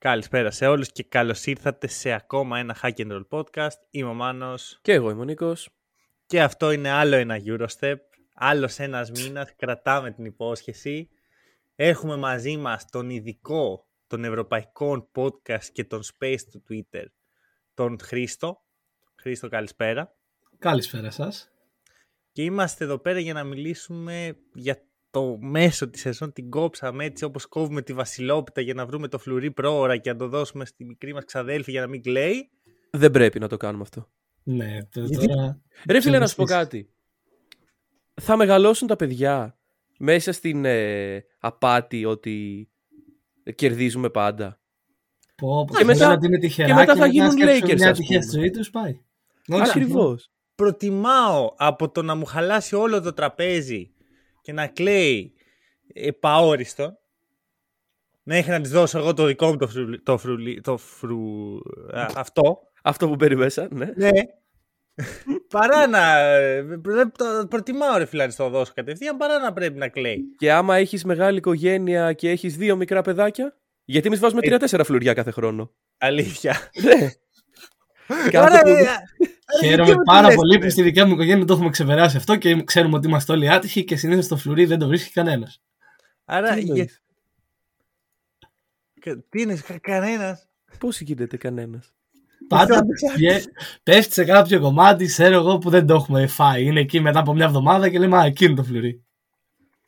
Καλησπέρα σε όλους και καλώς ήρθατε σε ακόμα ένα Hack and Roll podcast. Είμαι ο Μάνος. Και εγώ είμαι ο Νίκος. Και αυτό είναι άλλο ένα Eurostep. Άλλος ένας μήνας. Κρατάμε την υπόσχεση. Έχουμε μαζί μας τον ειδικό των ευρωπαϊκών podcast και τον space του Twitter, τον Χρήστο. Χρήστο, καλησπέρα. Καλησπέρα σας. Και είμαστε εδώ πέρα για να μιλήσουμε για το μέσο της σεζόν την κόψαμε έτσι όπως κόβουμε τη βασιλόπιτα για να βρούμε το φλουρί πρόωρα και να το δώσουμε στη μικρή μας ξαδέλφη για να μην κλαίει. Δεν πρέπει να το κάνουμε αυτό. Ναι, τώρα... Ρε φίλε να σου πω κάτι. Θα μεγαλώσουν τα παιδιά μέσα στην ε, απάτη ότι κερδίζουμε πάντα. Πω, πω, και, μετά, και μετά θα γίνουν Lakers. Μια τυχαία στη ζωή τους πάει. Ακριβώς. Προτιμάω από το να μου χαλάσει όλο το τραπέζι και να κλαίει επαόριστο μέχρι να της δώσω εγώ το δικό μου το φρουλί, το φρουλί, το φρου... αυτό. Αυτό που παίρνει μέσα, ναι. Ναι. παρά να. Προτιμάω ρε φιλάρι το δώσω κατευθείαν παρά να πρέπει να κλαίει. Και άμα έχεις μεγάλη οικογένεια και έχεις δύο μικρά παιδάκια, γιατί εμείς βάζουμε ε. τρία-τέσσερα φλουριά κάθε χρόνο. Αλήθεια. Ναι. Χαίρομαι πάρα πολύ που στη δικιά μου οικογένεια το έχουμε ξεπεράσει αυτό και ξέρουμε ότι είμαστε όλοι άτυχοι και συνήθως το φλουρί δεν το βρίσκει κανένας. Άρα. Τι είναι, κανένας; Πώς γίνεται κανένας; Πάντα πέφτει σε κάποιο κομμάτι, ξέρω εγώ που δεν το έχουμε φάει. Είναι εκεί μετά από μια εβδομάδα και λέμε Α, εκεί είναι το φλουρί.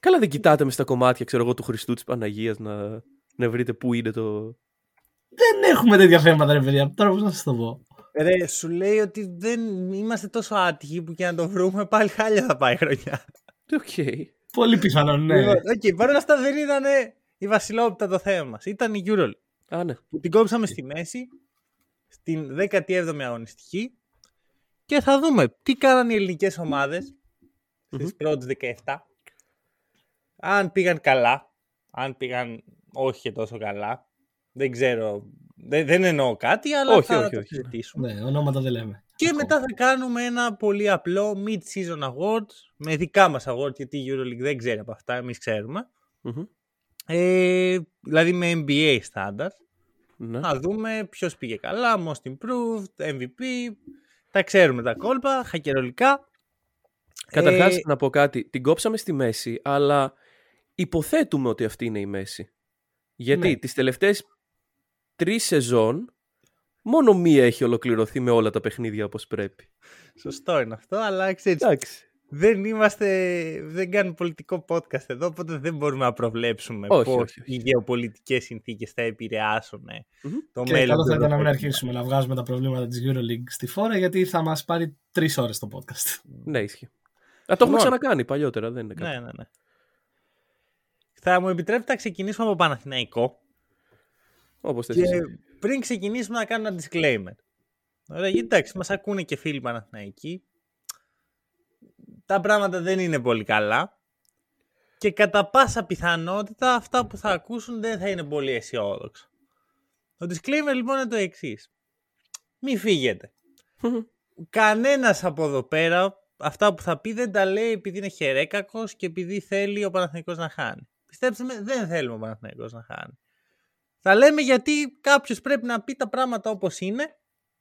Καλά, δεν κοιτάτε μες στα κομμάτια ξέρω εγώ, του Χριστού της Παναγίας να, να βρείτε πού είναι το. Δεν έχουμε τέτοια θέματα, ρε παιδιά. Τώρα πώς να σας το πω. Ρε, σου λέει ότι δεν είμαστε τόσο άτυχοι που και να το βρούμε πάλι χάλια θα πάει χρονιά. OK. Okay. Πολύ πιθανό, ναι. Λοιπόν, OK, okay, παρόλα αυτά δεν ήταν η βασιλόπιτα το θέμα μας. Ήταν η Euroleague. Α, ναι. Που την κόψαμε στη μέση, στην 17η αγωνιστική και θα δούμε τι κάναν οι ελληνικές ομάδες στις mm-hmm. πρώτες 17. Αν πήγαν καλά, αν πήγαν όχι και τόσο καλά. Δεν ξέρω δεν, δεν εννοώ κάτι, αλλά όχι, θα όχι, το όχι. συζητήσουμε. Ναι, ονόματα δεν λέμε. Και Ακόμα. μετά θα κάνουμε ένα πολύ απλό mid-season awards με δικά μας awards, γιατί η EuroLeague δεν ξέρει από αυτά, εμείς Ε, δηλαδή με NBA standard. Ναι. Να δούμε ποιος πήγε καλά, most improved, MVP. Τα ξέρουμε τα κόλπα, χακερολικά. Καταρχάς, ε... να πω κάτι. Την κόψαμε στη μέση, αλλά υποθέτουμε ότι αυτή είναι η μέση. Γιατί ναι. τις τελευταίες τρεις σεζόν, μόνο μία έχει ολοκληρωθεί με όλα τα παιχνίδια όπως πρέπει. Σωστό είναι αυτό, αλλά ξέρεις, δεν είμαστε, δεν κάνουμε πολιτικό podcast εδώ, οπότε δεν μπορούμε να προβλέψουμε όχι, πώς όχι, όχι. οι γεωπολιτικές συνθήκες θα επηρεάσουν mm-hmm. το και μέλλον. καλό θα ήταν να μην αρχίσουμε να βγάζουμε τα προβλήματα της EuroLeague στη φόρα, γιατί θα μας πάρει τρεις ώρες το podcast. Ναι, ισχύει. Α, το έχουμε ξανακάνει παλιότερα, δεν είναι κάτι. Ναι, ναι, ναι. Θα μου επιτρέπετε να ξεκινήσουμε από Παναθηναϊκό. Όπως και πριν ξεκινήσουμε να κάνω ένα disclaimer. Ωραία, γιατί εντάξει, μας ακούνε και φίλοι Παναθηναϊκοί. Τα πράγματα δεν είναι πολύ καλά. Και κατά πάσα πιθανότητα αυτά που θα ακούσουν δεν θα είναι πολύ αισιόδοξα. Το disclaimer λοιπόν είναι το εξής. Μην φύγετε. Κανένας από εδώ πέρα αυτά που θα πει δεν τα λέει επειδή είναι χερέκακος και επειδή θέλει ο Παναθηναϊκός να χάνει. Πιστέψτε με, δεν θέλουμε ο Παναθηναϊκός να χάνει. Θα λέμε γιατί κάποιος πρέπει να πει τα πράγματα όπως είναι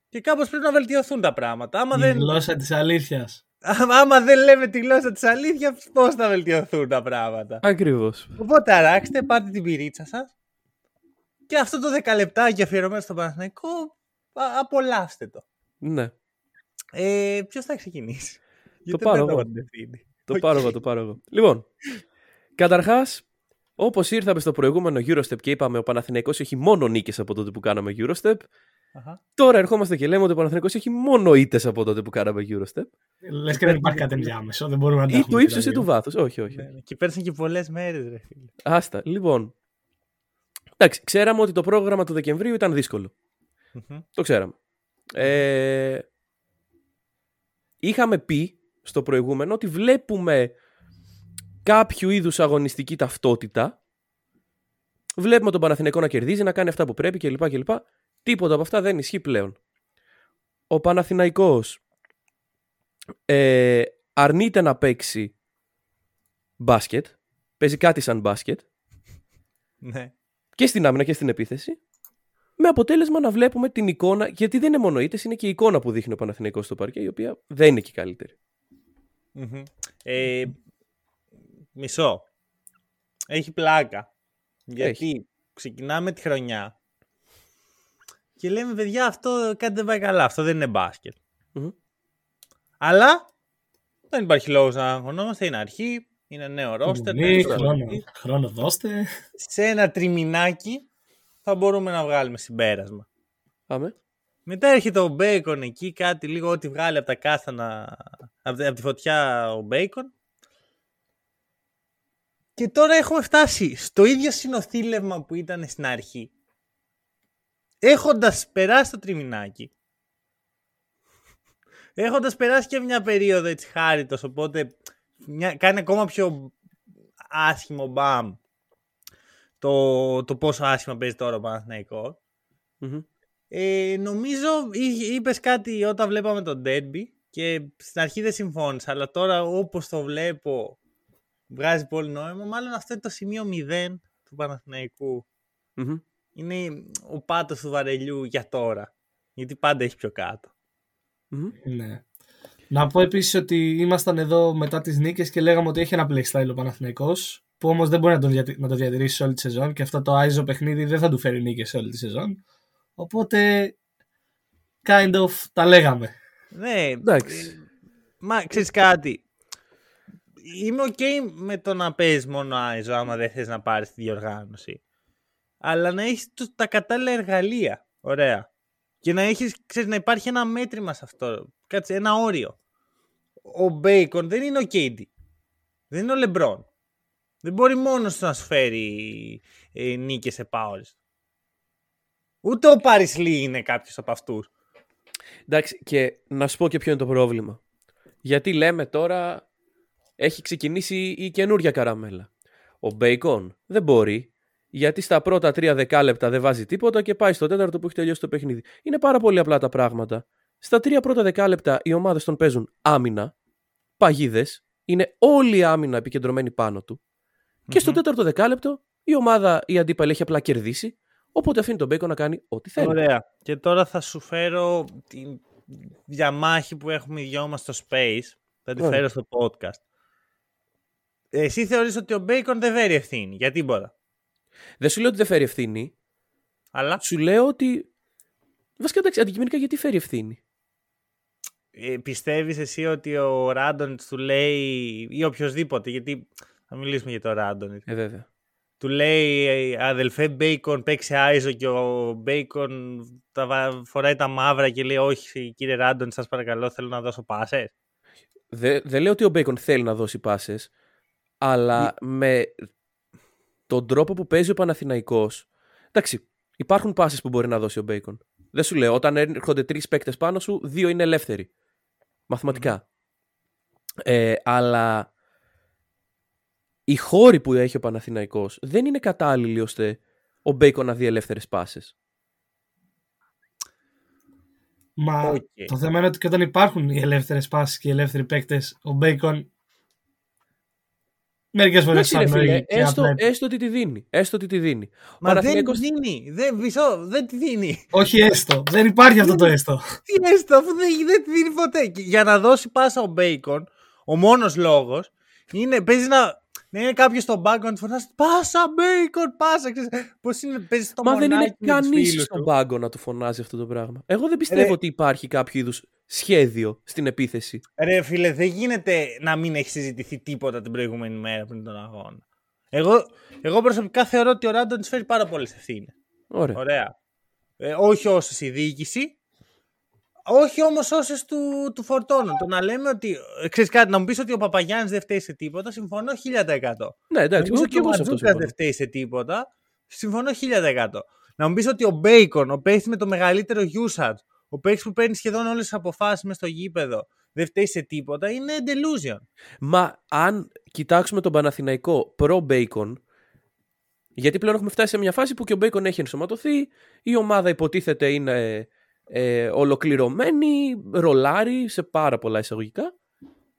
και κάπως πρέπει να βελτιωθούν τα πράγματα. Άμα Η δεν... γλώσσα της αλήθειας. Άμα δεν λέμε τη γλώσσα της αλήθειας, πώς θα βελτιωθούν τα πράγματα; Ακριβώς. Οπότε αράξτε, πάρτε την πυρίτσα σας και αυτό το δεκαλεπτάκι αφιερωμένο στο Παναθηναϊκό, απολαύστε το. Ναι. Ε, Ποιος θα ξεκινήσει; Το πάρω εγώ. Το πάρω εγώ, το πάρω εγώ. Λοιπόν, καταρχάς, Όπως ήρθαμε στο προηγούμενο Eurostep και είπαμε ο Παναθηναϊκός έχει μόνο νίκες από τότε που κάναμε Eurostep. Αχα. Τώρα ερχόμαστε και λέμε ότι ο Παναθηναϊκός έχει μόνο ήττες από τότε που κάναμε Eurostep. Λες και δεν υπάρχει κάτι ενδιάμεσο. Δεν μπορούμε να Ή του ύψους ή του βάθους. Όχι, όχι. Ναι, ναι. Και πέρασαν και πολλές μέρες, ρε φίλε. Άστα. Λοιπόν. Εντάξει, ξέραμε ότι το πρόγραμμα του Δεκεμβρίου ήταν δύσκολο. Mm-hmm. Το ξέραμε. Ε, είχαμε πει στο προηγούμενο ότι βλέπουμε κάποιο είδους αγωνιστική ταυτότητα. Βλέπουμε τον Παναθηναϊκό να κερδίζει, να κάνει αυτά που πρέπει κλπ. κλπ. Τίποτα από αυτά δεν ισχύει πλέον. Ο Παναθηναϊκός ε, αρνείται να παίξει μπάσκετ. Παίζει κάτι σαν μπάσκετ. Ναι. Και στην άμυνα και στην επίθεση. με αποτέλεσμα να βλέπουμε την εικόνα, γιατί δεν είναι μόνο ήττες, είναι και η εικόνα που δείχνει ο Παναθηναϊκός στο παρκέ, η οποία δεν είναι και η καλύτερη. Ε, μισό. Έχει πλάκα. Γιατί Έχει. ξεκινάμε τη χρονιά και λέμε, παιδιά, αυτό κάτι δεν πάει καλά. Αυτό δεν είναι μπάσκετ. Μμμ. Αλλά δεν υπάρχει λόγος να αγωνόμαστε. Είναι αρχή, είναι νέο ρόστερ. Υπομονή, νέο χρόνο, προπονητή. χρόνο δώστε. Σε ένα τριμινάκι θα μπορούμε να βγάλουμε συμπέρασμα. Πάμε. Μετά έρχεται ο Μπέικον εκεί, κάτι λίγο ό,τι βγάλει από τα κάστανα, από τη, από τη φωτιά ο Μπέικον. Και τώρα έχουμε φτάσει στο ίδιο συνοθήλευμα που ήταν στην αρχή. Έχοντας περάσει το τριμινάκι. Έχοντας περάσει και μια περίοδο έτσι χάριτος, οπότε μια, κάνει ακόμα πιο άσχημο μπαμ το, το πόσο άσχημα παίζει τώρα ο Παναθηναϊκός. Μμμ. Ε, νομίζω είπες κάτι όταν βλέπαμε τον Derby και στην αρχή δεν συμφώνησα, αλλά τώρα όπως το βλέπω βγάζει πολύ νόημα. Μάλλον αυτό είναι το σημείο 0 του Παναθηναϊκού. Μμμ. Είναι ο πάτος του βαρελιού για τώρα. Γιατί πάντα έχει πιο κάτω. Μμμ. Ναι. Να πω επίσης ότι ήμασταν εδώ μετά τις νίκες και λέγαμε ότι έχει ένα playstyle ο Παναθηναϊκός που όμως δεν μπορεί να, τον διατη- να το διατηρήσει σε όλη τη σεζόν και αυτό το Άιζο παιχνίδι δεν θα του φέρει νίκες σε όλη τη σεζόν. Οπότε, kind of, τα λέγαμε. Ναι, Εντάξει. Μα ξέρεις κάτι; Είμαι οκ με το να παίζεις μόνο iso άμα δεν θες να πάρεις τη διοργάνωση. Αλλά να έχεις το- τα κατάλληλα εργαλεία. Ωραία. Και να έχεις, ξέρεις, να υπάρχει ένα μέτρημα σε αυτό. Κάτσε, ένα όριο. Ο Μπέικον δεν είναι ο KD. Δεν είναι ο Λεμπρόν. Δεν μπορεί μόνος του να σου φέρει ε, νίκες σε πάωρες. Ούτε ο Πάρις Λί είναι κάποιος από αυτούς. Εντάξει, και να σου πω και ποιο είναι το πρόβλημα. Γιατί λέμε τώρα έχει ξεκινήσει η καινούρια καραμέλα. Ο Μπέικον δεν μπορεί, γιατί στα πρώτα τρία δεκάλεπτα δεν βάζει τίποτα και πάει στο τέταρτο που έχει τελειώσει το παιχνίδι. Είναι πάρα πολύ απλά τα πράγματα. Στα τρία πρώτα δεκάλεπτα οι ομάδες τον παίζουν άμυνα, παγίδες, είναι όλη η άμυνα επικεντρωμένη πάνω του. Και στο Μμμ. τέταρτο δεκάλεπτο η ομάδα, η αντίπαλη έχει απλά κερδίσει, οπότε αφήνει τον Μπέικον να κάνει ό,τι θέλει. Ωραία. Και τώρα θα σου φέρω τη διαμάχη που έχουμε οι δυο μας στο Space. Θα τη Ωραία. φέρω στο podcast. Εσύ θεωρείς ότι ο Bacon δεν φέρει ευθύνη για τίποτα. Δεν σου λέω ότι δεν φέρει ευθύνη, Αλλά; Σου λέω ότι. Βασικά εντάξει, αντικειμενικά γιατί φέρει ευθύνη; ε, πιστεύεις εσύ ότι ο Ράντονιτς του λέει ή οποιοδήποτε, γιατί θα μιλήσουμε για το Ράντονιτς. Ε, βέβαια. Του λέει ε, αδελφέ Μπέικον παίξει iso και ο Μπέικον τα βα- φοράει τα μαύρα και λέει όχι κύριε Ράντονιτς σας παρακαλώ θέλω να δώσω πάσες. Δεν δεν λέω ότι ο Μπέικον θέλει να δώσει πάσες, αλλά με τον τρόπο που παίζει ο Παναθηναϊκός Εντάξει, υπάρχουν πάσες που μπορεί να δώσει ο Μπέικον. Δεν σου λέω, όταν έρχονται τρεις παίκτες πάνω σου, δύο είναι ελεύθεροι. Μαθηματικά. Ε, αλλά οι χώροι που έχει ο Παναθηναϊκός δεν είναι κατάλληλοι ώστε ο Μπέικον να δει ελεύθερες πάσες. Μα Οκ. το θέμα είναι ότι και όταν υπάρχουν οι ελεύθερες πάσες και οι ελεύθεροι παίκτες, ο Μπέικον μερικές φορές Εντάξει, ρε φίλε, αγνοεί και έστω, απλά- έστω ότι τη δίνει. Έστω ότι τη δίνει. Ο Μα δεν τη Παναθηναϊκός- δίνει. Δεν, μισό, δεν τη δίνει. Όχι έστω. Δεν υπάρχει αυτό το έστω. Τι έστω, αφού δεν, δεν τη δίνει ποτέ. Και για να δώσει πάσα ο Μπέικον, ο μόνος λόγος είναι παίζει να. Να είναι κάποιος στον πάγκο να του φωνάζει Πάσα, Μπέικον, πάσα. Πώς είναι, παίζει στο Μα δεν είναι μονάκι με τους κανείς φίλους στον του. πάγκο να του φωνάζει αυτό το πράγμα. Εγώ δεν πιστεύω Ρε. ότι υπάρχει κάποιο είδους σχέδιο στην επίθεση. Ρε φίλε, δεν γίνεται να μην έχει συζητηθεί τίποτα την προηγούμενη μέρα πριν τον αγώνα. Εγώ, εγώ προσωπικά θεωρώ ότι ο Ράντον της φέρει πάρα πολλές ευθύνες. Ωραία. Ωραία. Ε, όχι όσες η διοίκηση, όχι όμως όσες του, του φορτώνουν. Το να λέμε ότι. ε, Ξέρεις κάτι, να μου πεις ότι ο Παπαγιάννης δεν φταίει σε τίποτα, συμφωνώ 1000%. Ναι, εντάξει, Νομίζω εγώ ότι και ο εγώ σε αυτό Ματζούκα συμφωνώ. δεν φταίει σε τίποτα, συμφωνώ 1000%. Να μου πεις ότι ο Μπέικον, ο παίκτη με το μεγαλύτερο usage, ο παίκτης που παίρνει σχεδόν όλες τις αποφάσεις μες στο γήπεδο, δεν φταίει σε τίποτα, είναι delusion. Μα αν κοιτάξουμε τον Παναθηναϊκό προ-Bacon, γιατί πλέον έχουμε φτάσει σε μια φάση που και ο Bacon έχει ενσωματωθεί, η ομάδα υποτίθεται είναι ε, ολοκληρωμένη, ρολάρι σε πάρα πολλά εισαγωγικά.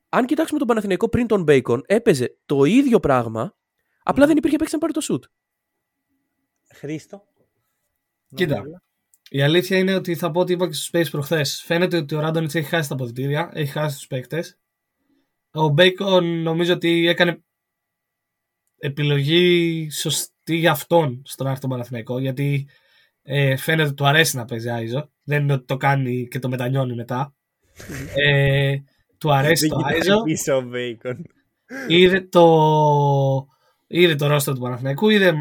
Αν κοιτάξουμε τον Παναθηναϊκό πριν τον Bacon, έπαιζε το ίδιο πράγμα, απλά δεν υπήρχε παίξει να πάρει το shoot. Χρήστο. Κοίτα. Νομίζω. Η αλήθεια είναι ότι θα πω ότι είπα και στους Space προχθές. Φαίνεται ότι ο Ράντονιτς έχει χάσει τα αποδητήρια, έχει χάσει τους παίκτες. Ο Μπέικον νομίζω ότι έκανε επιλογή σωστή για αυτόν στον άρθρο Παναθηναϊκό γιατί ε, φαίνεται ότι του αρέσει να παίζει iso. Δεν είναι ότι το κάνει και το μετανιώνει μετά. ε, του αρέσει το iso. πίσω ο Μπέικον. Είδε το, είδε το ρόστερ του Παναθηναϊκού, είδε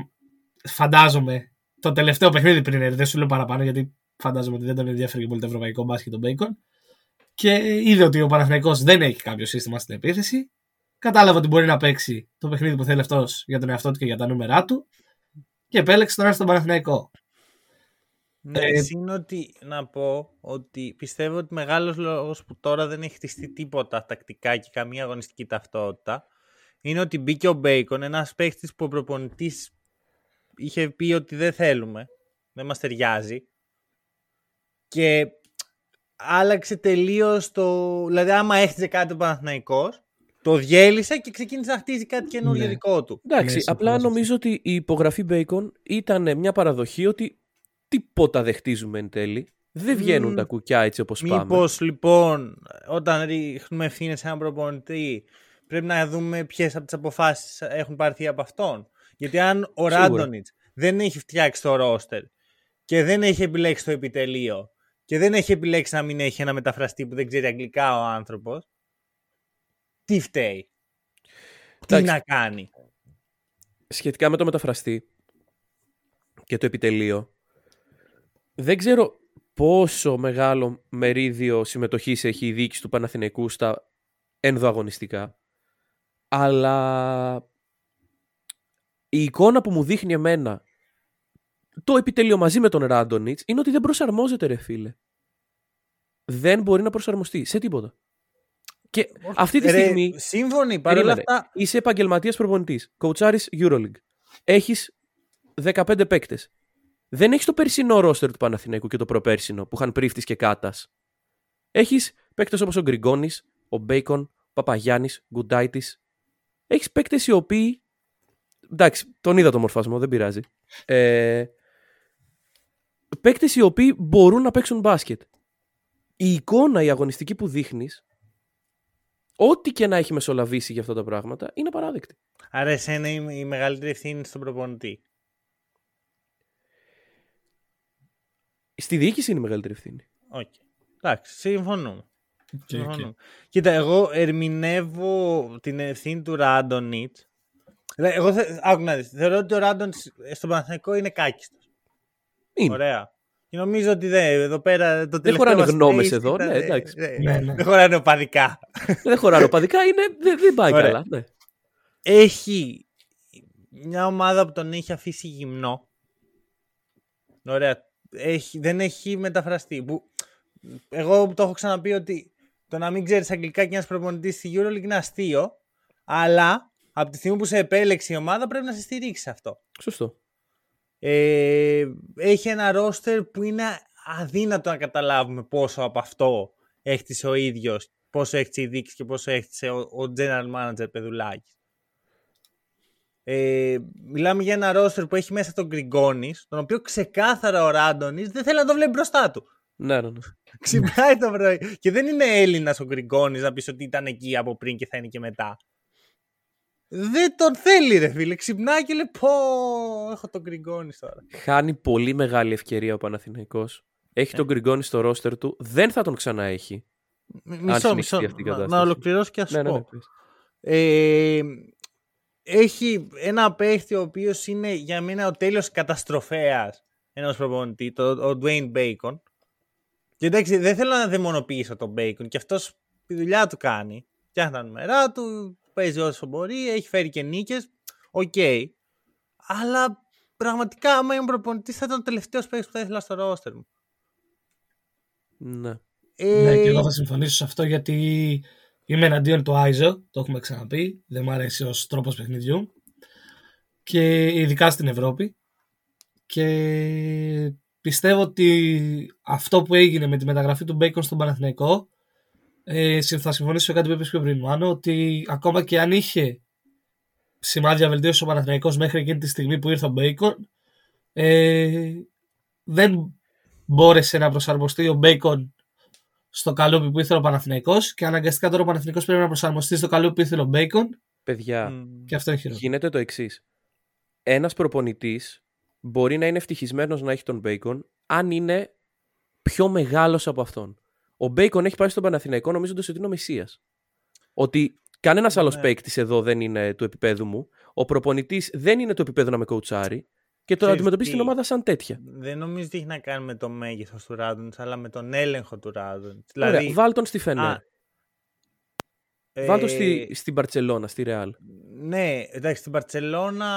φαντάζομαι το τελευταίο παιχνίδι πριν έρθει, δεν σου λέω παραπάνω γιατί φαντάζομαι ότι δεν τον ενδιαφέρει πολύ το ευρωπαϊκό μπάσκετ τον Μπέικον. Και είδε ότι ο Παναθηναϊκός δεν έχει κάποιο σύστημα στην επίθεση. Κατάλαβε ότι μπορεί να παίξει το παιχνίδι που θέλει αυτός για τον εαυτό του και για τα νούμερά του. Και επέλεξε τον στον Παναθηναϊκό. Ναι, ε, είναι ότι να πω ότι πιστεύω ότι μεγάλος λόγος που τώρα δεν έχει χτιστεί τίποτα τακτικά και καμία αγωνιστική ταυτότητα είναι ότι μπήκε ο Μπέικον, ένας παίχτης που ο προπονητής είχε πει ότι δεν θέλουμε, δεν μας ταιριάζει και άλλαξε τελείως το. Δηλαδή, άμα έχτιζε κάτι ο Παναθηναϊκός, το διέλυσε και ξεκίνησε να χτίζει κάτι καινούριο ναι. δικό του. Εντάξει, ναι, απλά νομίζω ότι η υπογραφή Bacon ήταν μια παραδοχή ότι τίποτα δεν χτίζουμε εν τέλει. Δεν βγαίνουν τα κουκιά έτσι όπως πάμε. Μήπως λοιπόν, όταν ρίχνουμε ευθύνες σε έναν προπονητή, πρέπει να δούμε ποιες από τις αποφάσεις έχουν πάρθει από αυτόν. Γιατί αν ο Ράντονιτς δεν έχει φτιάξει το ρόστερ και δεν έχει επιλέξει το επιτελείο και δεν έχει επιλέξει να μην έχει ένα μεταφραστή που δεν ξέρει αγγλικά ο άνθρωπος, τι φταίει; Τι να κάνει; Σχετικά με το μεταφραστή και το επιτελείο, δεν ξέρω πόσο μεγάλο μερίδιο συμμετοχής έχει η διοίκηση του Παναθηναϊκού στα ενδοαγωνιστικά, αλλά η εικόνα που μου δείχνει εμένα το επιτελείο μαζί με τον Ράντονιτς είναι ότι δεν προσαρμόζεται ρε φίλε. Δεν μπορεί να προσαρμοστεί σε τίποτα. Και αυτή τη ρε, στιγμή. Σύμφωνοι, παρόλα αυτά. Είσαι επαγγελματίας προπονητής. Κοουτσάρη Euroleague. Έχεις 15 παίκτες. Δεν έχεις το περσινό ρόστερ του Παναθηναίκου και το προπέρσινο που είχαν πρίφτης και κάτας. Έχεις παίκτες όπως ο Γκριγκόνης, ο Μπέικον, ο Παπαγιάννης, Γκουντάιτης. Έχεις παίκτες οι οποίοι. Εντάξει, τον είδα το μορφασμό, δεν πειράζει. Ε, παίκτες οι οποίοι μπορούν να παίξουν μπάσκετ. Η εικόνα, η αγωνιστική που δείχνεις, ό,τι και να έχει μεσολαβήσει για αυτά τα πράγματα, είναι παράδεκτη. Άρα, εσένα η, η μεγαλύτερη ευθύνη στον προπονητή. Στη διοίκηση είναι η μεγαλύτερη ευθύνη. OK. Okay. Εντάξει, συμφωνούμε. Okay, Κοίτα, εγώ ερμηνεύω την ευθύνη του Ράντονιτς. Εγώ άκου να δεις. Θεωρώ ότι ο Ράντονιτς στον Παναθηναϊκό είναι κάκιστος. Είναι. Ωραία. Και νομίζω ότι δεν, εδώ πέρα το Δεν χωράνε γνώμες εδώ, ναι, εντάξει. Ναι, ναι. Δεν χωράνε οπαδικά. δεν χωράνε οπαδικά, είναι, δεν, δεν πάει Ωραία. καλά. Ναι. Έχει μια ομάδα που τον έχει αφήσει γυμνό. Ωραία. Έχει, δεν έχει μεταφραστεί. Που, εγώ το έχω ξαναπεί ότι το να μην ξέρεις αγγλικά και ένας προπονητής στη EuroLeague είναι αστείο. Αλλά από τη στιγμή που σε επέλεξε η ομάδα πρέπει να σε στηρίξει αυτό. Σωστό. Ε, έχει ένα ρόστερ που είναι αδύνατο να καταλάβουμε πόσο από αυτό έχτισε ο ίδιος, πόσο έχτισε η δίκη και πόσο έχτισε ο, ο general manager Πεδουλάκης. Ε, μιλάμε για ένα ρόστερ που έχει μέσα τον Γκριγκόνης, τον οποίο ξεκάθαρα ο Ράντονης δεν θέλει να το βλέπει μπροστά του. Ναι, ναι, ναι. Ξυπνάει το πρωί. Και δεν είναι Έλληνας ο Γκριγκόνης να πεις ότι ήταν εκεί από πριν και θα είναι και μετά. Δεν τον θέλει, ρε φίλε. Ξυπνάει και λέει: Πω, έχω τον Γκριγκόνης τώρα. Χάνει πολύ μεγάλη ευκαιρία ο Παναθηναϊκός. Έχει τον Γκριγκόνη στο ρόστερ του. Δεν θα τον ξανά έχει. Μισό, μισό. Να, να ολοκληρώσω και ας ναι, ναι, πω. Ναι, ε, έχει ένα παίχτη ο οποίος είναι για μένα ο τέλειος καταστροφέας ενός προπονητή, το, ο Dwayne Bacon. Και εντάξει, δεν θέλω να δαιμονοποιήσω τον Bacon και αυτός τη δουλειά του κάνει. Φτιάχνει τα νούμερά του, παίζει όσο μπορεί, έχει φέρει και νίκες. ΟΚ. Okay. Αλλά πραγματικά, άμα ήμουν προπονητής, θα ήταν ο τελευταίος παίκτης που θα ήθελα στο ρόστερ μου. Ναι. Ε... Ναι, και εγώ θα συμφωνήσω σε αυτό γιατί είμαι εναντίον του iso, το έχουμε ξαναπεί. Δεν μου αρέσει ως τρόπος παιχνιδιού. Και ειδικά στην Ευρώπη. Και πιστεύω ότι αυτό που έγινε με τη μεταγραφή του Μπέικον στον Παναθηναϊκό ε, θα συμφωνήσω σε κάτι που είπες πιο πριν, Μάνο, ότι ακόμα και αν είχε σημάδια βελτίωσης ο Παναθηναϊκός μέχρι εκείνη τη στιγμή που ήρθε ο Μπέικον, ε, δεν μπόρεσε να προσαρμοστεί ο Μπέικον στο καλούπι που ήθελε ο Παναθηναϊκός και αναγκαστικά τώρα ο Παναθηναϊκός πρέπει να προσαρμοστεί στο καλούπι που ήθελε ο Μπέικον Παιδιά, Μμ. και αυτό είναι χειρότερο. γίνεται το εξής. Ένας προπονητής μπορεί να είναι ευτυχισμένος να έχει τον Μπέικον αν είναι πιο μεγάλος από αυτόν. Ο Μπέικον έχει πάει στον Παναθηναϊκό νομίζοντας ότι είναι ο Μεσσίας. Ότι κανένας άλλος Ναι. παίκτης εδώ δεν είναι του επίπεδου μου. Ο προπονητής δεν είναι του επίπεδου να με κοουτσάρει και το Ξέρεις αντιμετωπίσει τι; την ομάδα σαν τέτοια. Δεν νομίζω ότι έχει να κάνει με το μέγεθος του Ράντονιτ, αλλά με τον έλεγχο του Ράντονιτ. Ωραία, Δηλαδή, βάλ τον στη Φενέρ. Α, Βάλ τον ε, στη, στην Παρσελώνα, στη Ρεάλ. Ναι, εντάξει, στην Παρσελώνα.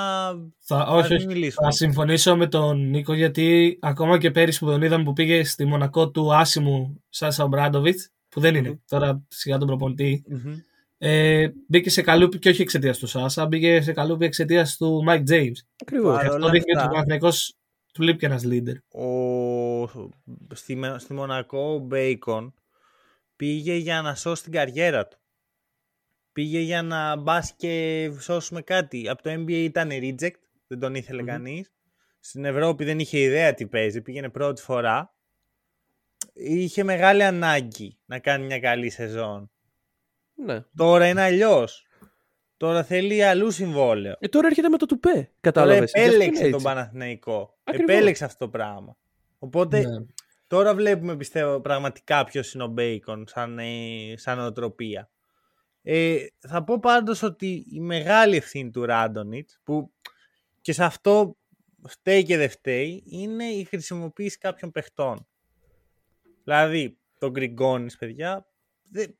Θα, ας όχι, μην όχι. μιλήσουμε. Θα συμφωνήσω με τον Νίκο γιατί ακόμα και πέρυσι που τον είδαμε που πήγε στη Μονακό του άσημου Σάσα Ομπράντοβιτς, που δεν είναι τώρα σιγά τον προπονητή, Μμμ. ε, μπήκε σε καλούπι και όχι εξαιτίας του Σάσα, μπήκε σε καλούπι εξαιτίας του Μάικ James. Ακριβώς. Παρ' Αυτό όλα δείχνει ότι αυτά- ο Παναθηναϊκός του λείπει και ένας leader. ο, στη, Με- στη Μονακό ο Μπέικον πήγε για να σώσει την καριέρα του. Πήγε για να μπας και σώσουμε κάτι. Από το NBA ήταν reject, δεν τον ήθελε Μμμ. κανείς. Στην Ευρώπη δεν είχε ιδέα τι παίζει, πήγαινε πρώτη φορά. Είχε μεγάλη ανάγκη να κάνει μια καλή σεζόν. Ναι. Τώρα είναι αλλιώς. Τώρα θέλει αλλού συμβόλαιο. Ε, τώρα έρχεται με το τουπέ. Τώρα Κατάλαβε. επέλεξε τον Παναθηναϊκό. Ακριβώς. Επέλεξε αυτό το πράγμα. Οπότε Ναι. Τώρα βλέπουμε, πιστεύω, πραγματικά ποιος είναι ο Μπέικον σαν, ε, σαν οτροπία. Ε, θα πω πάντως ότι η μεγάλη ευθύνη του Ράντονιτς, που και σε αυτό φταίει και δεν φταίει, είναι η χρησιμοποίηση κάποιων παιχτών. Δηλαδή, τον Γκριγκόνης, παιδιά, δεν,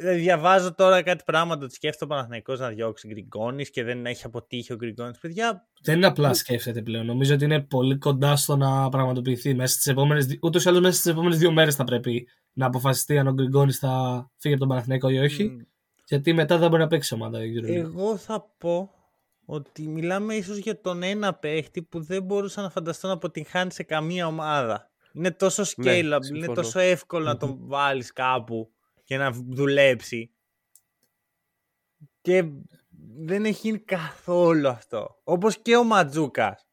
δεν διαβάζω τώρα κάτι πράγματα ότι σκέφτεται ο Παναθηναϊκός να διώξει Γκριγκόνης και δεν έχει αποτύχει ο Γκριγκόνης. Παιδιά, Δεν είναι απλά σκέφτεται πλέον. Νομίζω ότι είναι πολύ κοντά στο να πραγματοποιηθεί. Μέσα στις επόμενες, ούτως ή άλλως μέσα στις επόμενες δύο μέρες θα πρέπει να αποφασιστεί αν ο Γκριγκόνης θα φύγει από τον Παναθηναϊκό ή όχι. μ, Γιατί μετά δεν μπορεί να παίξει ομάδα. η EuroLeague. Εγώ θα πω ότι μιλάμε ίσως για τον ένα παίχτη που δεν μπορούσα να φανταστώ να αποτυγχάνει σε καμία ομάδα. Είναι τόσο Ναι, scalable, είναι συμφωνώ. τόσο εύκολο να τον βάλεις κάπου και να δουλέψει. Και δεν έχει γίνει καθόλου αυτό. Όπως και ο Ματζούκας,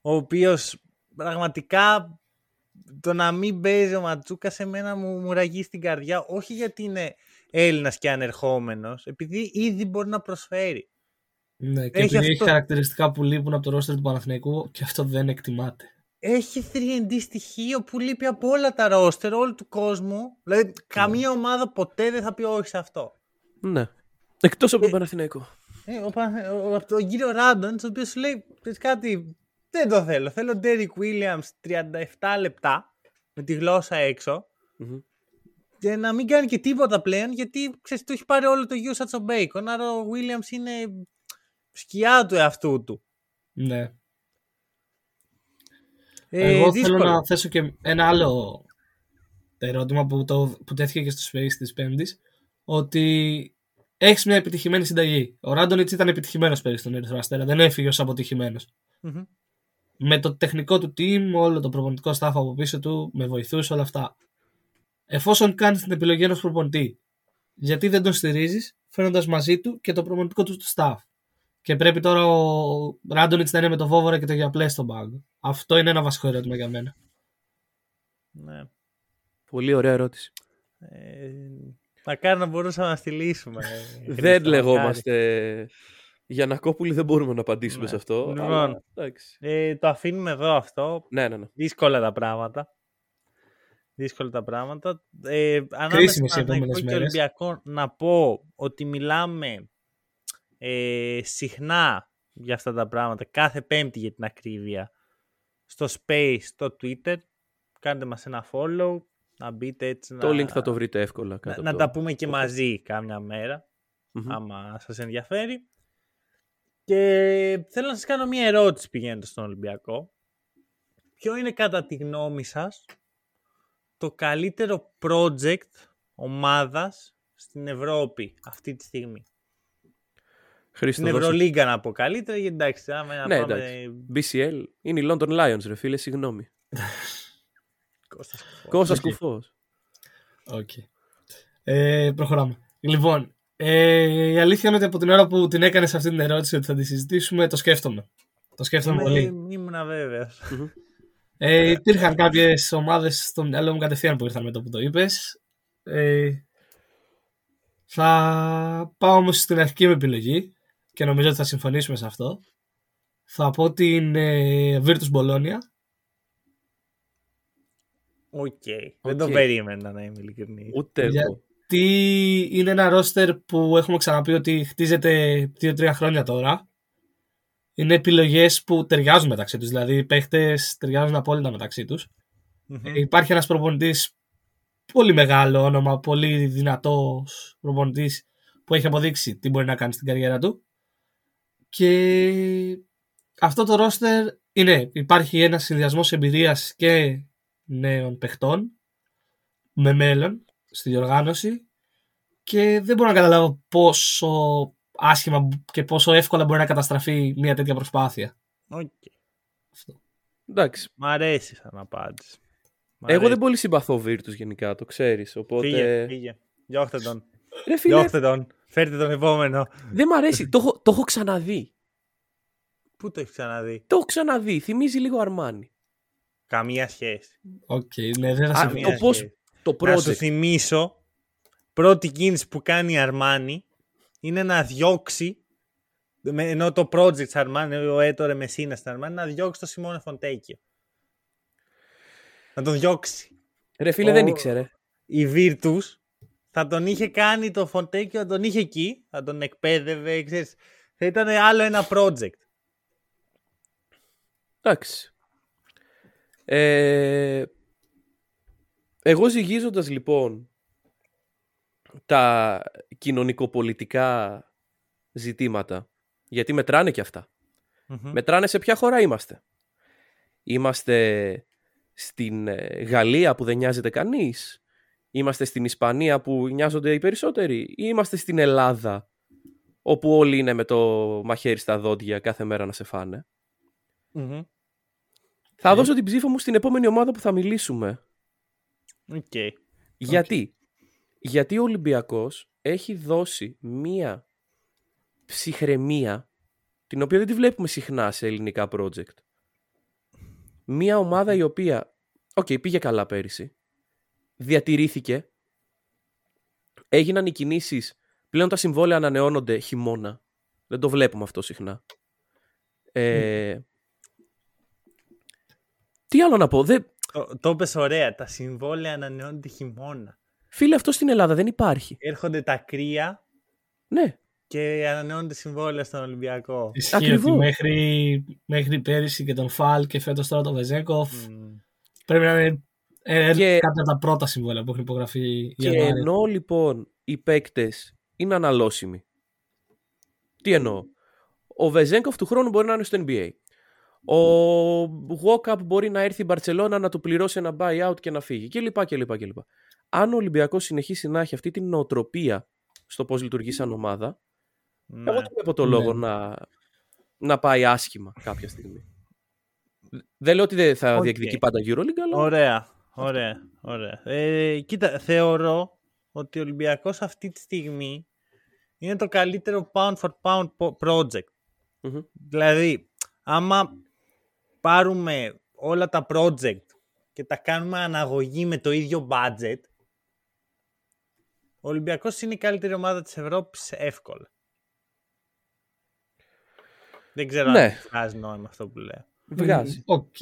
ο οποίος πραγματικά το να μην παίζει ο Ματζούκας σε μένα μου, μου ραγεί στην καρδιά, όχι γιατί είναι Έλληνας και ανερχόμενος, επειδή ήδη μπορεί να προσφέρει. Ναι, και Έχει επειδή έχει αυτό- χαρακτηριστικά που λείπουν από το ρόστερ του Παναθηναϊκού και αυτό δεν εκτιμάται. Έχει 3D στοιχείο που λείπει από όλα τα ρόστερ, όλου του κόσμου. Δηλαδή, καμία ομάδα ποτέ δεν θα πει όχι σε αυτό. Ναι. Εκτός από τον Παναθηναϊκό. Ε, ο, Πα- ο- από τον κύριο Ράντονς, ο οποίος σου λέει: «Ξέρεις κάτι, δεν το θέλω. Θέλω Ντέρικ Williams 37 λεπτά με τη γλώσσα έξω Μμμ. Και να μην κάνει και τίποτα πλέον γιατί ξέρεις, του έχει πάρει όλο το usage ο Bacon. Άρα ο Williams είναι σκιά του εαυτού του. Ναι. Ε, Εγώ δύσκολο. θέλω να θέσω και ένα άλλο ερώτημα που, το, που τέθηκε και στο Space της Πέμπτης ότι έχεις μια επιτυχημένη συνταγή. Ο Ράντονιτς ήταν επιτυχημένος πέρυσι στον Ερυθρό Αστέρα, δεν έφυγε ως αποτυχημένος. Μμμ. Με το τεχνικό του team, όλο το προπονητικό staff από πίσω του, με βοηθούς, όλα αυτά. Εφόσον κάνεις την επιλογή ενός προπονητή, γιατί δεν τον στηρίζεις φέρνοντας μαζί του και το προπονητικό του staff. Και πρέπει τώρα ο Ράντονιτς να είναι με το Βόβορα και το Γιαπλέ στον πάγκο. Αυτό είναι ένα βασικό ερώτημα για μένα. Ναι. Πολύ ωραία ερώτηση. Ε, μακάρι να μπορούσαμε να τη λύσουμε. ε, Χρήστο, δεν μακάρι. λεγόμαστε. Για να κόπουλοι δεν μπορούμε να απαντήσουμε Ναι. σε αυτό. Λοιπόν. αλλά, εντάξει. Ε, το αφήνουμε εδώ αυτό. Ναι, ναι, ναι. Δύσκολα τα πράγματα. Δύσκολα τα πράγματα. Ε, ανάμεσα Κρίσιμες οι στον Παναθηναϊκό επόμενες και μέρες. Ολυμπιακό να πω ότι μιλάμε ε, συχνά για αυτά τα πράγματα. Κάθε πέμπτη για την ακρίβεια. Στο Space, στο Twitter. Κάντε μας ένα follow. Να μπείτε έτσι Το να, link θα το βρείτε εύκολα να, κάτω. να από το- τα πούμε και μαζί κάμια μέρα. Μμμ. άμα σας ενδιαφέρει. Και θέλω να σας κάνω μία ερώτηση πηγαίνοντας στον Ολυμπιακό. Ποιο είναι κατά τη γνώμη σας το καλύτερο project ομάδας στην Ευρώπη αυτή τη στιγμή. Χρήστο, Στην δώσε. Ευρωλίγκα να πω καλύτερα, γιατί εντάξει, άμα να Ναι, πάμε... εντάξει. BCL είναι η London Lions, ρε φίλε, συγγνώμη. Κώστας Κουφός. Κώστας Οκ. Κουφός. Οκ. Ε, προχωράμε. Λοιπόν, ε, η αλήθεια είναι ότι από την ώρα που την έκανες αυτή την ερώτηση ότι θα τη συζητήσουμε, το σκέφτομαι. Το σκέφτομαι Είμαι- πολύ. Ήμουνα βέβαιος. Ε, υπήρχαν κάποιες ομάδες στο μυαλό μου κατευθείαν που ήρθαν με το που το είπες. Ε, θα πάω όμως στην αρχική μου επιλογή και νομίζω ότι θα συμφωνήσουμε σε αυτό. Θα πω την ε, Virtus Bologna. Οκ. Δεν το Οκ. περίμενα να είμαι ειλικρινής. Ούτε εγώ. Γιατί είναι ένα ρόστερ που έχουμε ξαναπεί ότι χτίζεται 2-3 χρόνια τώρα. Είναι επιλογές που ταιριάζουν μεταξύ τους. Δηλαδή, οι παίχτες ταιριάζουν απόλυτα μεταξύ τους. Μμμ. Υπάρχει ένας προπονητής πολύ μεγάλο όνομα, πολύ δυνατός προπονητής που έχει αποδείξει τι μπορεί να κάνει στην καριέρα του. Και αυτό το ρόστερ είναι, υπάρχει ένας συνδυασμός εμπειρίας και νέων παιχτών με μέλλον στη διοργάνωση και δεν μπορώ να καταλάβω πόσο άσχημα και πόσο εύκολα μπορεί να καταστραφεί μια τέτοια προσπάθεια. Οκ. Αυτό. Εντάξει. Μ' αρέσει σαν απάντηση. Μ' Εγώ αρέσει. δεν πολύ συμπαθώ Virtus γενικά, το ξέρεις. Οπότε... Φύγε, φύγε. Διώχτε τον. Ρε φίλε, Διώχτε τον. Φέρτε τον επόμενο. δεν μ' αρέσει. το, έχω, το έχω ξαναδεί. Πού το έχεις ξαναδεί; Το έχω ξαναδεί. Θυμίζει λίγο Αρμάνι. Καμία σχέση. Οκ, ναι, δεν θα Α, συμφωνήσω. το πώς- σχέση. Το Να σου project. θυμίσω, πρώτη κίνηση που κάνει η Αρμάνι είναι να διώξει, με- ενώ το project της Αρμάνι, ο Έτορε Μεσίνα στην Αρμάνι, να διώξει το Σιμόνε Φοντέκιο. Να τον διώξει. Ρε φίλε, Ο- δεν ήξερε. Η Virtus θα τον είχε κάνει το Φοντέκιο, θα τον είχε εκεί, θα τον εκπαίδευε, ξέρεις. Θα ήταν άλλο ένα project. Εντάξει. Ε, εγώ ζυγίζοντας λοιπόν τα κοινωνικοπολιτικά ζητήματα, γιατί μετράνε και αυτά. Μμμ. Μετράνε σε ποια χώρα είμαστε. Είμαστε στην ε, Γαλλία που δεν νοιάζεται κανείς; Είμαστε στην Ισπανία που νοιάζονται οι περισσότεροι; Ή είμαστε στην Ελλάδα όπου όλοι είναι με το μαχαίρι στα δόντια κάθε μέρα να σε φάνε; Μμμ. Θα Ε. δώσω την ψήφο μου στην επόμενη ομάδα που θα μιλήσουμε. Οκ. Γιατί; Γιατί ο Ολυμπιακός έχει δώσει μία ψυχραιμία την οποία δεν τη βλέπουμε συχνά σε ελληνικά project. Μία ομάδα η οποία, οκ, πήγε καλά πέρυσι, διατηρήθηκε, έγιναν οι κινήσεις, πλέον τα συμβόλαια ανανεώνονται χειμώνα. Δεν το βλέπουμε αυτό συχνά. Ε, τι άλλο να πω, δεν, Το, το είπες ωραία. Τα συμβόλαια ανανεώνονται χειμώνα. Φίλε αυτό στην Ελλάδα δεν υπάρχει. Έρχονται τα κρύα Ναι, και ανανεώνονται συμβόλαια στον Ολυμπιακό. Ισχύει Ακριβώς. ότι μέχρι, μέχρι πέρυσι και τον Φαλ και φέτος τώρα τον Βεζέγκοφ Μμ. πρέπει να είναι ε, Και- κάποια από τα πρώτα συμβόλαια που έχουν υπογραφεί η Και Ιανουάριο. ενώ λοιπόν οι παίκτες είναι αναλώσιμοι. Τι εννοώ; Ο Βεζέγκοφ του χρόνου μπορεί να είναι στο NBA. Ο Walkup μπορεί να έρθει η Μπαρσελόνα να του πληρώσει ένα buyout και να φύγει. Και λοιπά και λοιπά και λοιπά. Αν ο Ολυμπιακός συνεχίσει να έχει αυτή την νοοτροπία στο πώς λειτουργεί σαν ομάδα, Ναι. εγώ δεν βλέπω το Ναι. λόγο να, να πάει άσχημα κάποια στιγμή. Δεν λέω ότι δεν θα Οκ. διεκδικεί πάντα EuroLeague, αλλά Ωραία, ωραία, ωραία. Ε, κοίτα, θεωρώ ότι ο Ολυμπιακός αυτή τη στιγμή είναι το καλύτερο pound for pound po- project. Μμμ. Δηλαδή, άμα πάρουμε όλα τα project και τα κάνουμε αναγωγή με το ίδιο budget, ο Ολυμπιακός είναι η καλύτερη ομάδα της Ευρώπης εύκολα. Δεν ξέρω Ναι. αν βγάζει νόημα αυτό που λέω. βγάζει. Οκ.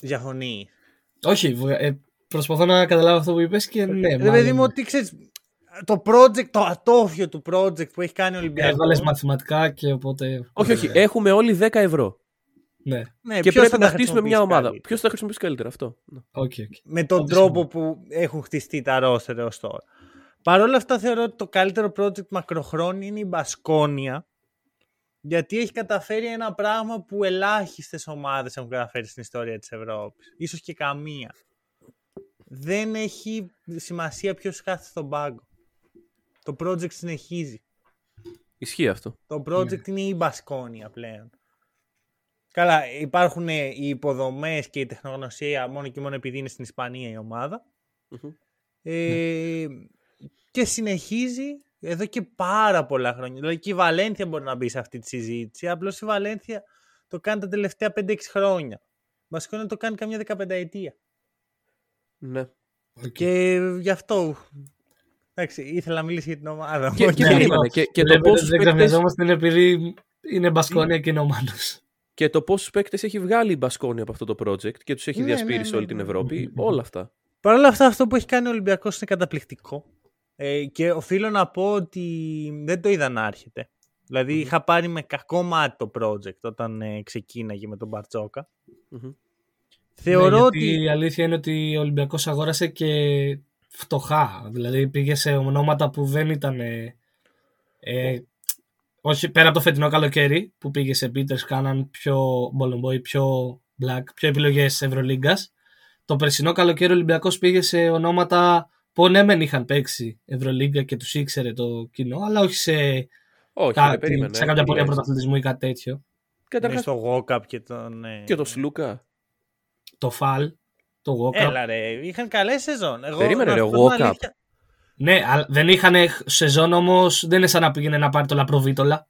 Διαφωνεί. Όχι, βγα- ε, προσπαθώ να καταλάβω αυτό που είπες και ναι. Ρε μάλλον. παιδί μου, ότι ξέρεις, το project, το ατόφιο του project που έχει κάνει ο Ολυμπιακός. Έβαλες μαθηματικά και οπότε... Όχι, όχι. Έχουμε όλοι 10 ευρώ. Ναι, Ναι, και ποιος πρέπει θα να τα χτίσουμε μια χρησιμοποιήσει ομάδα. καλύτερα; Ποιος θα χρησιμοποιήσει καλύτερα αυτό. Ναι. οκ, οκ. Με τον Όντως τρόπο είναι. που έχουν χτιστεί τα ρόστερ έως τώρα. Παρ' όλα αυτά θεωρώ ότι το καλύτερο project μακροχρόνια είναι η Μπασκόνια γιατί έχει καταφέρει ένα πράγμα που ελάχιστες ομάδες έχουν καταφέρει στην ιστορία της Ευρώπης. Ίσως και καμία. Δεν έχει σημασία ποιος κάθεται στον πάγκο. Το project συνεχίζει. Ισχύει αυτό. Το project είναι η Μπασκόνια πλέον. Καλά, υπάρχουν ε, οι υποδομές και η τεχνογνωσία μόνο και μόνο επειδή είναι στην Ισπανία η ομάδα. Μμμ. Ε, και συνεχίζει εδώ και πάρα πολλά χρόνια. Δηλαδή και η Βαλένθια μπορεί να μπει σε αυτή τη συζήτηση. Απλώς η Βαλένθια το κάνει τα τελευταία 5-6 χρόνια. Μπασκόνια το κάνει καμιά 15 ετία. Ναι. Okay. Και γι' αυτό. Εντάξει, ήθελα να μιλήσει για την ομάδα. Και, Όχι, και, ναι, περίμενε, αυτό. και, και, το Βλέπετε, πόσους δεν παίκτες, ξαφνιζόμαστε είναι επειδή είναι Μπασκόνια και είναι ο Μάνος. και το πόσους παίκτες έχει βγάλει η Μπασκόνια από αυτό το project και τους έχει Ναι, διασπείρει ναι, σε ναι, όλη την ναι. Ευρώπη. Όλα αυτά. Παρ' όλα αυτά, αυτό που έχει κάνει ο Ολυμπιακός είναι καταπληκτικό. Ε, και οφείλω να πω ότι δεν το είδα να έρχεται. Δηλαδή, είχα πάρει με κακό μάτι το project όταν ε, ξεκίναγε με τον Μπαρτσόκα. Μμμ. Θεωρώ Ναι, ότι. γιατί Η αλήθεια είναι ότι ο Ολυμπιακός αγόρασε και φτωχά. Δηλαδή πήγε σε ονόματα που δεν ήταν. Ε, ε, όχι πέρα από το φετινό καλοκαίρι που πήγε σε Peters, κάναν πιο Μπολομπόι, πιο Black, πιο επιλογές Ευρωλίγκας. Το περσινό καλοκαίρι ο Ολυμπιακός πήγε σε ονόματα που ναι, μεν είχαν παίξει Ευρωλίγκα και τους ήξερε το κοινό, αλλά όχι σε, Όχι, κάτι, δεν περίμενε. σε κάποια Τι πορεία λες. πρωταθλητισμού ή κάτι τέτοιο. Ναι, Καταρχάς, στο Walkup και τον. ε, και το Σλούκα. Το Φαλ, το Walkup. Έλα ρε, είχαν καλές σεζόν. Εγώ, Περίμενε, να ρε, σου ο πω την Walkup. αλήθεια, Ναι, αλλά δεν είχαν σεζόν όμως. Δεν είναι σαν να πήγαινε να πάρει το Λαπροβίτολα.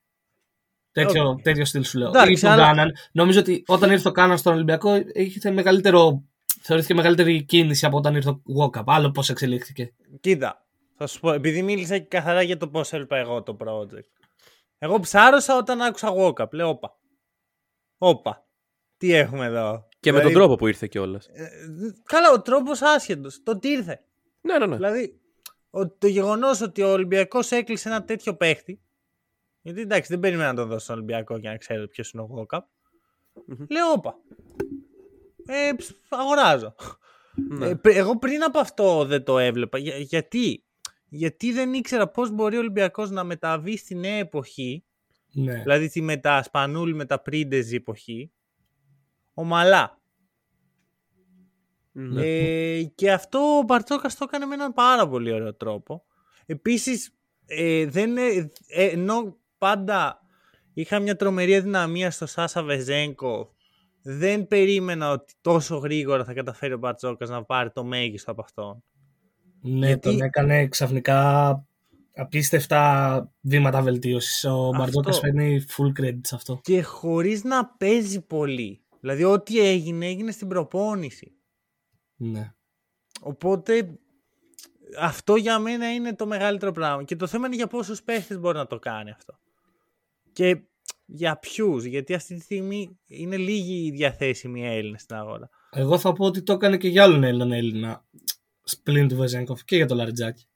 Τέτοιο, Οκ. τέτοιο στυλ σου λέω. Εντάξει, Ή τον αλλά- Κάναν. Νομίζω ότι όταν ήρθε ο Κάναν στον Ολυμπιακό είχε μεγαλύτερο. Θεωρήθηκε μεγαλύτερη κίνηση από όταν ήρθε ο Walkup. Άλλο πώς εξελίχθηκε. Κοίτα, θα σου πω, επειδή μίλησα και καθαρά για το πώς έβλεπα εγώ το project. Εγώ ψάρωσα όταν άκουσα Walkup. Λέω, όπα. Όπα. Τι έχουμε εδώ. Και με τον Δηλαδή, τρόπο που ήρθε κιόλας. ε, καλά, ο τρόπος άσχετος. Το ότι ήρθε. Ναι, ναι, ναι. Δηλαδή, ο- το γεγονός ότι ο Ολυμπιακός έκλεισε ένα τέτοιο παίχτη. Γιατί εντάξει, δεν περίμενα να τον δώσω στον Ολυμπιακό για να ξέρω ποιος είναι ο Walkup. Μμμ. Λέω, όπα. Ε, ψ, αγοράζω. Ναι. Ε, πρι- εγώ πριν από αυτό δεν το έβλεπα. Για- γιατί; Γιατί δεν ήξερα πώς μπορεί ο Ολυμπιακός να μεταβεί στη νέα εποχή, Ναι. δηλαδή τη μετα Σπανούλη με τα Πρίντεζ εποχή, ομαλά. Ναι. Ε, και αυτό ο Μπαρτσόκας το έκανε με έναν πάρα πολύ ωραίο τρόπο. Επίσης, ε, δεν, ε, ε, ενώ πάντα είχα μια τρομερή αδυναμία στο Σάσα Βεζέγκο, δεν περίμενα ότι τόσο γρήγορα θα καταφέρει ο Μπαρτσόκας να πάρει το μέγιστο από αυτόν. ναι, γιατί- τον έκανε ξαφνικά απίστευτα βήματα βελτίωσης. Ο Αυτό. Μπαρτζόκας παίρνει full credit σε αυτό. Και χωρίς να παίζει πολύ. Δηλαδή ό,τι έγινε, έγινε στην προπόνηση. Ναι. Οπότε αυτό για μένα είναι το μεγαλύτερο πράγμα. Και το θέμα είναι για πόσους παίχτες μπορεί να το κάνει αυτό. Και για ποιους, γιατί αυτή τη στιγμή είναι λίγοι οι διαθέσιμοι Έλληνες στην αγορά. Εγώ θα πω ότι το έκανε και για άλλον Έλληνα Έλληνα πλην του Βεζέγκοφ και για το Λαριτζάκι.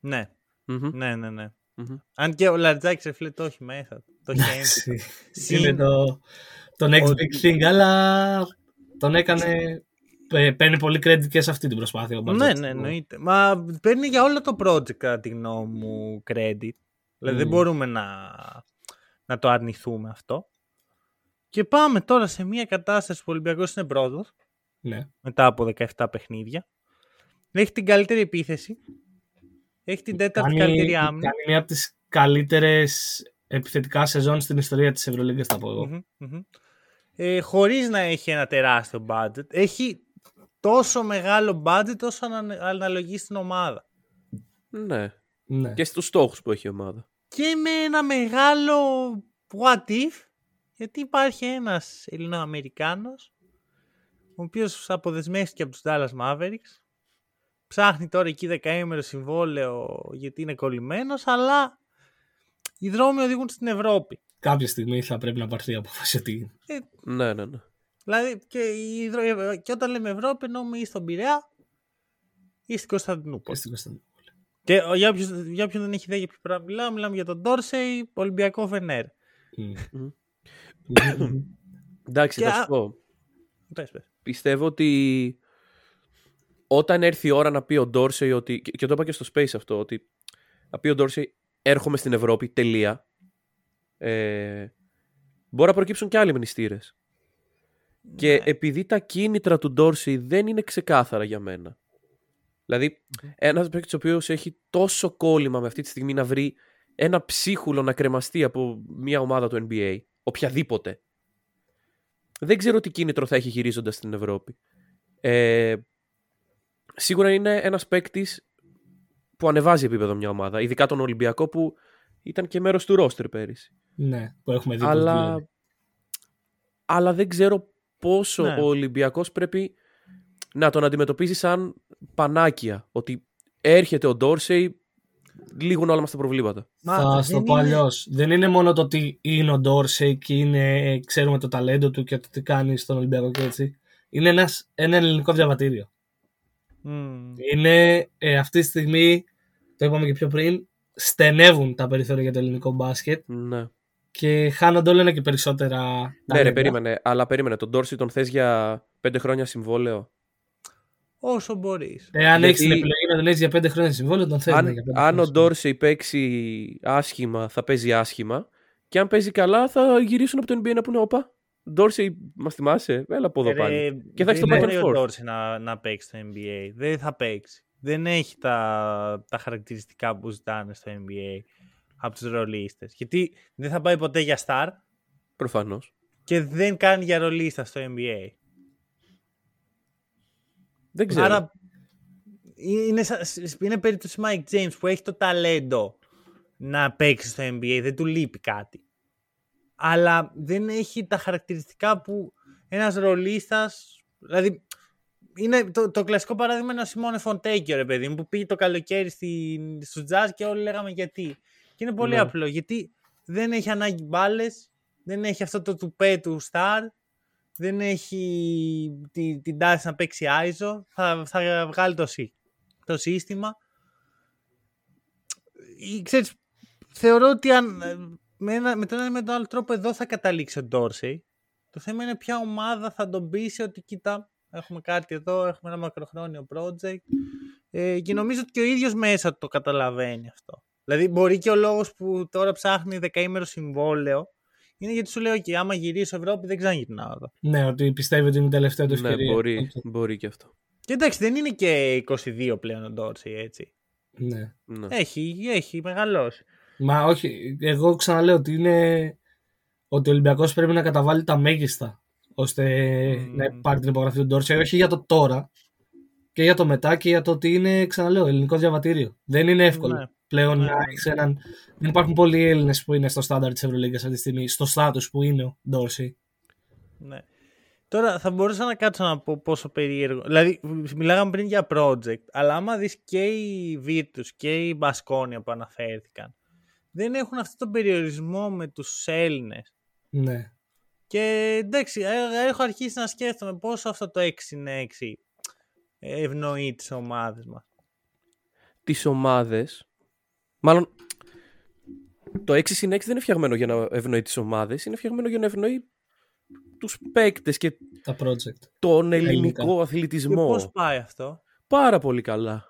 Ναι, Μμμ. ναι, ναι, ναι. Μμμ. Αν και ο Λαρτζάκης ρε φίλε το έχει μέσα. Το έχει ένσημα. Εντάξει. Συν- Είναι το, το next Ότι- big thing, αλλά τον έκανε. ε, Παίρνει πολύ credit και σε αυτή την προσπάθεια. ο Ναι, Μπαρτζόκας. ναι, εννοείται. Μα παίρνει για όλο το project κατά τη γνώμη μου credit. Δηλαδή δεν Μμμ. μπορούμε να, να το αρνηθούμε αυτό. Και πάμε τώρα σε μια κατάσταση που ο Ολυμπιακός είναι πρώτος Ναι. μετά από 17 παιχνίδια. Έχει την καλύτερη επίθεση. Έχει την τέταρτη καλύτερη άμυνα. κάνει μία από τις καλύτερες επιθετικά σεζόν στην ιστορία της Ευρωλίγκας θα πω εγώ. Μμμ, μμμ. Ε, χωρίς να έχει ένα τεράστιο budget. Έχει τόσο μεγάλο budget όσο ανα- αναλογεί στην ομάδα. Ναι. Ναι. Και στους στόχους που έχει η ομάδα. Και με ένα μεγάλο what if, γιατί υπάρχει ένας Ελληνοαμερικάνος, ο οποίος αποδεσμεύτηκε από τους Dallas Mavericks, ψάχνει τώρα εκεί δεκαήμερο συμβόλαιο γιατί είναι κολλημένος, αλλά οι δρόμοι οδηγούν στην Ευρώπη. Κάποια στιγμή θα πρέπει να πάρθει η απόφαση ότι Ναι, ναι, ναι. Δηλαδή και, οι δρό- και όταν λέμε Ευρώπη εννοούμε ή στον Πειραιά ή στην Κωνσταντινούπολη. στην Κωνσταντινούπολη. Και ο- για, ποιους, για ποιον δεν έχει ιδέα για ποιο πράγμα μιλάμε, μιλάμε για τον Ντόρσεϊ, Ολυμπιακό Φενέρ. Μμ. Εντάξει, Και θα α- σου πω. Πες, πες. Πιστεύω ότι όταν έρθει η ώρα να πει ο Ντόρσεϊ ότι. και και το είπα και στο Space αυτό, ότι να πει ο Ντόρσεϊ έρχομαι στην Ευρώπη, τελεία. Ε, μπορεί να προκύψουν και άλλοι μνηστήρες. Και Ναι. επειδή τα κίνητρα του Ντόρσεϊ δεν είναι ξεκάθαρα για μένα. Δηλαδή, ένας παίκτης ο οποίος έχει τόσο κόλλημα με αυτή τη στιγμή να βρει ένα ψίχουλο να κρεμαστεί από μια ομάδα του NBA, οποιαδήποτε. Δεν ξέρω τι κίνητρο θα έχει γυρίζοντας στην Ευρώπη. Ε, σίγουρα είναι ένας παίκτης που ανεβάζει επίπεδο μια ομάδα, ειδικά τον Ολυμπιακό που ήταν και μέρος του ρόστερ πέρυσι. Ναι, που έχουμε δει πώς Αλλά, δουλεύει. αλλά δεν ξέρω πόσο Ναι. ο Ολυμπιακός πρέπει να τον αντιμετωπίζει σαν πανάκια. Ότι έρχεται ο Ντόρσεϊ, λήγουν όλα μας τα προβλήματα. Μα Θα δεν στο πω είναι- αλλιώς. Δεν είναι μόνο το ότι είναι ο Ντόρσεϊ και είναι, ξέρουμε το ταλέντο του και το τι κάνει στον Ολυμπιακό και έτσι. Είναι ένας, ένα ελληνικό διαβατήριο. Μμμ. Είναι ε, αυτή τη στιγμή, το είπαμε και πιο πριν, στενεύουν τα περιθώρια για το ελληνικό μπάσκετ Ναι. και χάνονται όλο ένα και περισσότερα. Ναι, ρε, ταλέντα. περίμενε. Αλλά περίμενε. Τον Ντόρσεϊ τον θες για πέντε χρόνια συμβόλαιο; Όσο μπορείς. Εάν Γιατί- έχεις την επιλογή να τον έχει για πέντε χρόνια συμβόλαιο, τον θέλει. αν, για πέντε αν ο χρόνια. Ντόρσεϊ παίξει άσχημα, θα παίζει άσχημα. Και αν παίζει καλά, θα γυρίσουν από το NBA να πούνε: Όπα, Ντόρσεϊ, μας θυμάσαι, έλα από εδώ πάλι. Και θα έχεις το δεν back and μπορεί ο forth. Ντόρση να, να παίξει στο NBA. Δεν θα παίξει. Δεν έχει τα, τα χαρακτηριστικά που ζητάνε στο NBA από τους ρολίστες. Γιατί δεν θα πάει ποτέ για star Προφανώς. και δεν κάνει για ρολίστα στο NBA. Δεν ξέρω. Άρα είναι, σα- είναι περίπτωση Mike James που έχει το ταλέντο να παίξει στο NBA. Δεν του λείπει κάτι. Αλλά δεν έχει τα χαρακτηριστικά που ένας ρολίστας... Δηλαδή, είναι το, το κλασικό παράδειγμα είναι ο Σιμώνε Φοντέκιο, ρε παιδί μου, που πήγε το καλοκαίρι στη, στο jazz και όλοι λέγαμε γιατί. Και είναι πολύ Ναι. απλό, γιατί δεν έχει ανάγκη μπάλες, δεν έχει αυτό το τουπέ του star, δεν έχει τη- την τάση να παίξει ISO, θα, θα βγάλει το, σύ- το σύστημα. Ή, Ξέρεις, θεωρώ ότι αν, ε, με, ένα, με τον ένα ή με τον άλλο τρόπο εδώ θα καταλήξει ο Ντόρσεϊ. Το θέμα είναι ποια ομάδα θα τον πείσει ότι κοίτα, έχουμε κάτι εδώ, έχουμε ένα μακροχρόνιο project. Ε, και νομίζω ότι και ο ίδιος μέσα το καταλαβαίνει αυτό. Δηλαδή μπορεί και ο λόγος που τώρα ψάχνει δεκαήμερο συμβόλαιο είναι γιατί σου λέω και άμα γυρίσω Ευρώπη δεν ξαναγυρνάω εδώ. Ναι, ότι πιστεύει ότι είναι η τελευταία του ναι, ευκαιρία. μπορεί, Οκ. μπορεί και αυτό. Και εντάξει δεν είναι και 22 πλέον ο Ντόρσεϊ έτσι. Ναι. Ναι. Έχει, έχει μεγαλώσει. Μα όχι, εγώ ξαναλέω ότι είναι ότι ο Ολυμπιακός πρέπει να καταβάλει τα μέγιστα ώστε Μμμ. να πάρει την υπογραφή του Ντόρσεϊ, όχι για το τώρα και για το μετά και για το ότι είναι, ξαναλέω, ελληνικό διαβατήριο. Δεν είναι εύκολο Ναι. Πλέον Ναι, να ναι. έχει έναν. Δεν υπάρχουν πολλοί Έλληνες που είναι στο στάνταρ της Ευρωλίγκας αυτή τη στιγμή, στο στάτους που είναι ο Ντόρσεϊ. Ναι. Τώρα θα μπορούσα να κάτσω να πω πόσο περίεργο. Δηλαδή, μιλάγαμε πριν για project, αλλά άμα δεις και οι Virtus και οι Μπασκόνια που αναφέρθηκαν, δεν έχουν αυτό τον περιορισμό με τους Έλληνες. Ναι. Και εντάξει, ε, έχω αρχίσει να σκέφτομαι πόσο αυτό το 6 είναι 6 ευνοεί τις ομάδες μας. Τις ομάδες. Μάλλον. Το 6 συν 6 δεν είναι φτιαγμένο για να ευνοεί τις ομάδες, είναι φτιαγμένο για να ευνοεί τους παίκτες και Τα project. τον ελληνικά. ελληνικό Και αθλητισμό. πώς πάει αυτό; Πάρα πολύ καλά.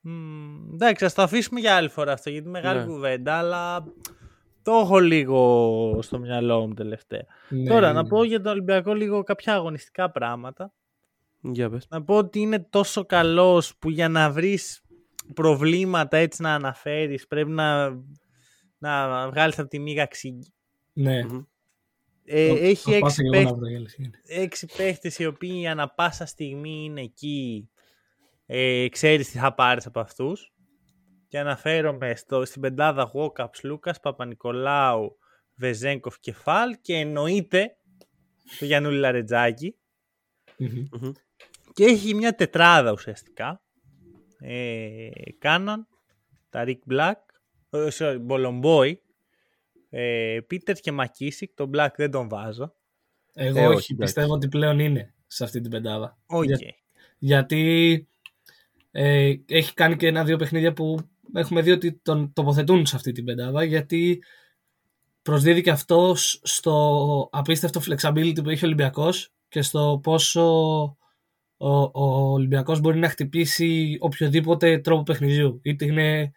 Μμμ, εντάξει, ας το αφήσουμε για άλλη φορά αυτό, γιατί μεγάλη Ναι. κουβέντα, αλλά το έχω λίγο στο μυαλό μου τελευταία. Ναι, Τώρα, ναι. να πω για τον Ολυμπιακό λίγο κάποια αγωνιστικά πράγματα. Για πες. Να πω ότι είναι τόσο καλός που για να βρεις προβλήματα έτσι να αναφέρεις πρέπει να, να βγάλεις από τη μίγα ξύγκη. Ναι. Μμμ. Ε, Το- έχει το πάσα έξι, και εγώ παίχ- να βρω, η αλήθεια είναι. έξι παίχτες οι οποίοι ανα πάσα στιγμή είναι εκεί. Ε, ξέρεις τι θα πάρεις από αυτούς. Και αναφέρομαι στο, στην πεντάδα Γόκαψ, Λούκας, Παπα-Νικολάου, Βεζέγκοφ και Φαλ και εννοείται το Γιαννούλη Λαρετζάκη. Μμμ. Μμμ. Και έχει μια τετράδα ουσιαστικά. Ε, Κάναν, Ταρίκ Μπλακ, ε, sorry, Μπολομπόι, ε, Πίτερ και Μακίσικ. Τον Μπλακ δεν τον βάζω. Εγώ Ε, όχι, όχι, εντάξει. πιστεύω ότι πλέον είναι σε αυτή την πεντάδα. Οκ. Για- γιατί ε, έχει κάνει και ένα-δύο παιχνίδια που έχουμε δει ότι τον τοποθετούν σε αυτή την πεντάδα γιατί προσδίδει και αυτός στο απίστευτο flexibility που έχει ο Ολυμπιακός και στο πόσο ο, ο Ολυμπιακός μπορεί να χτυπήσει οποιοδήποτε τρόπο παιχνιδιού. Είτε είναι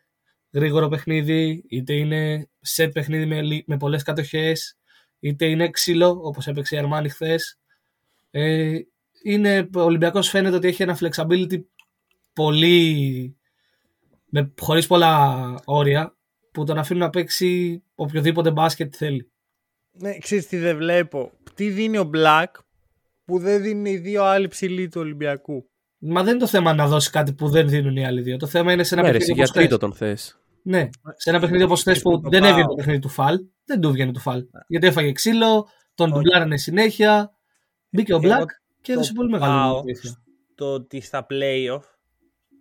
γρήγορο παιχνίδι, είτε είναι set παιχνίδι με, λι- με πολλές κατοχές, είτε είναι ξύλο όπως έπαιξε η Αρμάνι χθες. Ε, είναι, ο Ολυμπιακός φαίνεται ότι έχει ένα flexibility πολύ με, χωρίς πολλά όρια που τον αφήνουν να παίξει οποιοδήποτε μπάσκετ θέλει. Ναι, ξέρεις τι δεν βλέπω. Τι δίνει ο Μπλακ που δεν δίνει οι δύο άλλοι ψηλοί του Ολυμπιακού. Μα δεν είναι το θέμα να δώσει κάτι που δεν δίνουν οι άλλοι δύο. Το θέμα είναι σε ένα Ναι, ρε, παιχνίδι εσύ για όπως χθες. τρίτο τον θες. Ναι, σε ένα παιχνίδι όπως χθες που το δεν πάω. έβγαινε το παιχνίδι του Φαλ, δεν του βγαίνει του Φαλ. Γιατί έφαγε ξύλο, τον Όχι. ντουμπλάρανε συνέχεια. Μπήκε ο Εγώ Black και έδωσε το πολύ μεγάλη πάω βοήθεια. Το ότι στα playoff,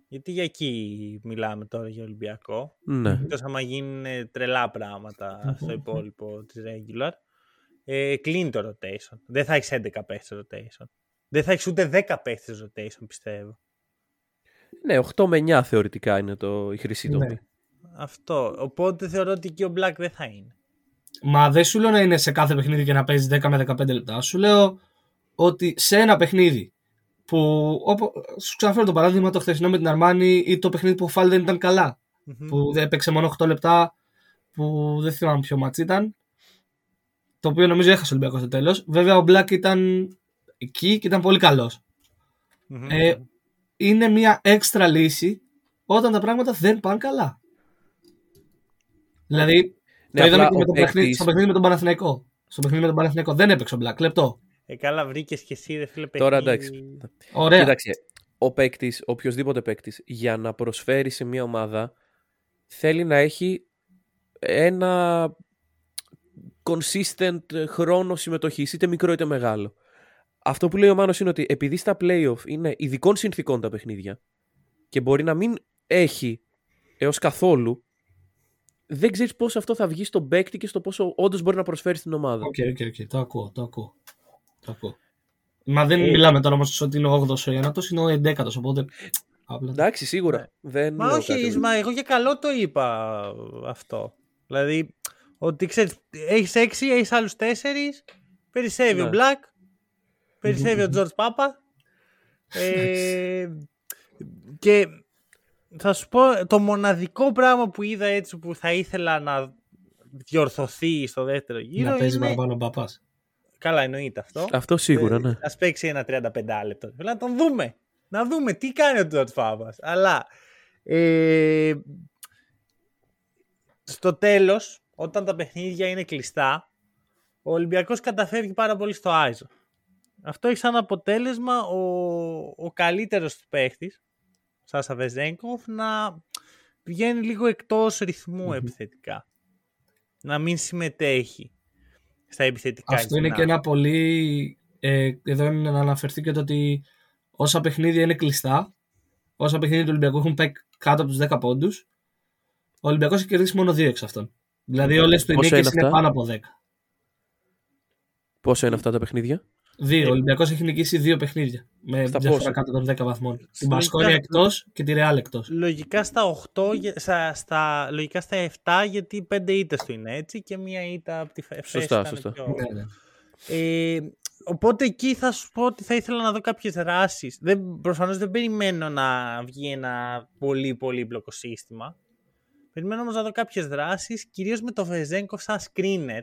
γιατί για εκεί μιλάμε τώρα για Ολυμπιακό, Ναι. εκτός άμα γίνουν τρελά πράγματα στο υπόλοιπο της regular, ε, κλείνει το rotation. Δεν θα έχεις 11 παίχτες rotation. Δεν θα έχεις ούτε 10 παίχτες rotation, πιστεύω. Ναι, 8 με 9 θεωρητικά είναι το, η χρυσή Ναι. τομή. Αυτό. Οπότε θεωρώ ότι και ο Black δεν θα είναι. Μα δεν σου λέω να είναι σε κάθε παιχνίδι και να παίζεις 10 με 15 λεπτά. Σου λέω ότι σε ένα παιχνίδι που. Όπω, σου ξαναφέρω το παράδειγμα το χθεσινό με την Αρμάνη ή το παιχνίδι που ο Φάλ δεν ήταν καλά. Μμμ. Που δεν έπαιξε μόνο 8 λεπτά. Που δεν θυμάμαι ποιο μάτς ήταν. Το οποίο νομίζω έχασε ο Ολυμπιακός στο τέλος. Βέβαια ο Black ήταν εκεί και ήταν πολύ καλός. Μμμ. Ε, είναι μια έξτρα λύση όταν τα πράγματα δεν πάνε καλά. Δηλαδή, Ναι, το είδαμε απλά και με ο το παιχνίδι, παίκτης- στο παιχνίδι με τον Παναθηναϊκό. Στο παιχνίδι με τον Παναθηναϊκό δεν έπαιξε ο Black. Λεπτό. Ε, καλά, βρήκες και εσύ, ρε φίλε, Τώρα παιχνίδι. εντάξει. Ωραία. Κοίταξε, ο παίκτης, οποιοδήποτε παίκτης, για να προσφέρει σε μια ομάδα, θέλει να έχει ένα consistent χρόνο συμμετοχής, είτε μικρό είτε μεγάλο. Αυτό που λέει ο Μάνος είναι ότι επειδή στα playoff είναι ειδικών συνθήκων τα παιχνίδια και μπορεί να μην έχει έως καθόλου, δεν ξέρεις πώς αυτό θα βγει στον παίκτη και στο πόσο όντως μπορεί να προσφέρει στην ομάδα. Οκ, οκ, οκ. Το ακούω, το ακούω. Το ακούω. Μα δεν Ε, μιλάμε τώρα όμως ότι είναι ο 8ο ή ο 9ο, είναι ο 11ο. Οπότε. Απλά. Εντάξει, σίγουρα. Ναι. Δεν Μα λέω όχι, κάτι. Ισμά, εγώ για καλό το είπα αυτό. Δηλαδή, ότι ξέρεις, έχεις έξι, έχεις άλλους τέσσερις, περισσεύει Ναι. ο Black, περισσεύει ο George Πάπα. Ε, και θα σου πω, το μοναδικό πράγμα που είδα έτσι που θα ήθελα να διορθωθεί στο δεύτερο γύρο να παίζει είναι... παραπάνω ο παπάς. Καλά εννοείται αυτό. Αυτό σίγουρα, ναι. Α παίξει ένα 35 λεπτό. Θέλω να τον δούμε. Να δούμε τι κάνει ο Τζορτ Φάβα. Αλλά ε, στο τέλος, όταν τα παιχνίδια είναι κλειστά, ο Ολυμπιακός καταφεύγει πάρα πολύ στο Άιζο. Αυτό έχει σαν αποτέλεσμα ο, ο καλύτερος του παίχτης, Σάσα Βεζέγκοφ, να βγαίνει λίγο εκτός ρυθμού Μμμ. επιθετικά. Να μην συμμετέχει στα επιθετικά Αυτό είναι και γυμνά. ένα πολύ. Ε, εδώ είναι να αναφερθεί και το ότι όσα παιχνίδια είναι κλειστά, όσα παιχνίδια του Ολυμπιακού έχουν πάει κάτω από τους 10 πόντους, ο Ολυμπιακός έχει κερδίσει μόνο 2 εξ αυτών. Δηλαδή όλες του οι Πόσα νίκες είναι είναι αυτά; πάνω από 10. Πόσα είναι αυτά τα παιχνίδια; Δύο. Ο Ολυμπιακός έχει νικήσει δύο παιχνίδια. Με Στα διαφορά πόσα; κάτω των 10 βαθμών. Την Λογικά- Πασκόνια εκτός και τη Ρεάλ εκτός. Λογικά στα 8, γε- στα, στα, λογικά στα 7 γιατί 5 ήττες του είναι έτσι και μία ήττα από τη Φε- Σωστά, ήταν σωστά. πιο- Ναι, ναι. Ε, οπότε εκεί θα σου πω ότι θα ήθελα να δω κάποιες δράσεις. Δεν, προφανώς δεν περιμένω να βγει ένα πολύ πολύπλοκο σύστημα. Περιμένω όμως να δω κάποιες δράσεις, κυρίως με το Βεζέγκοφ σαν screener.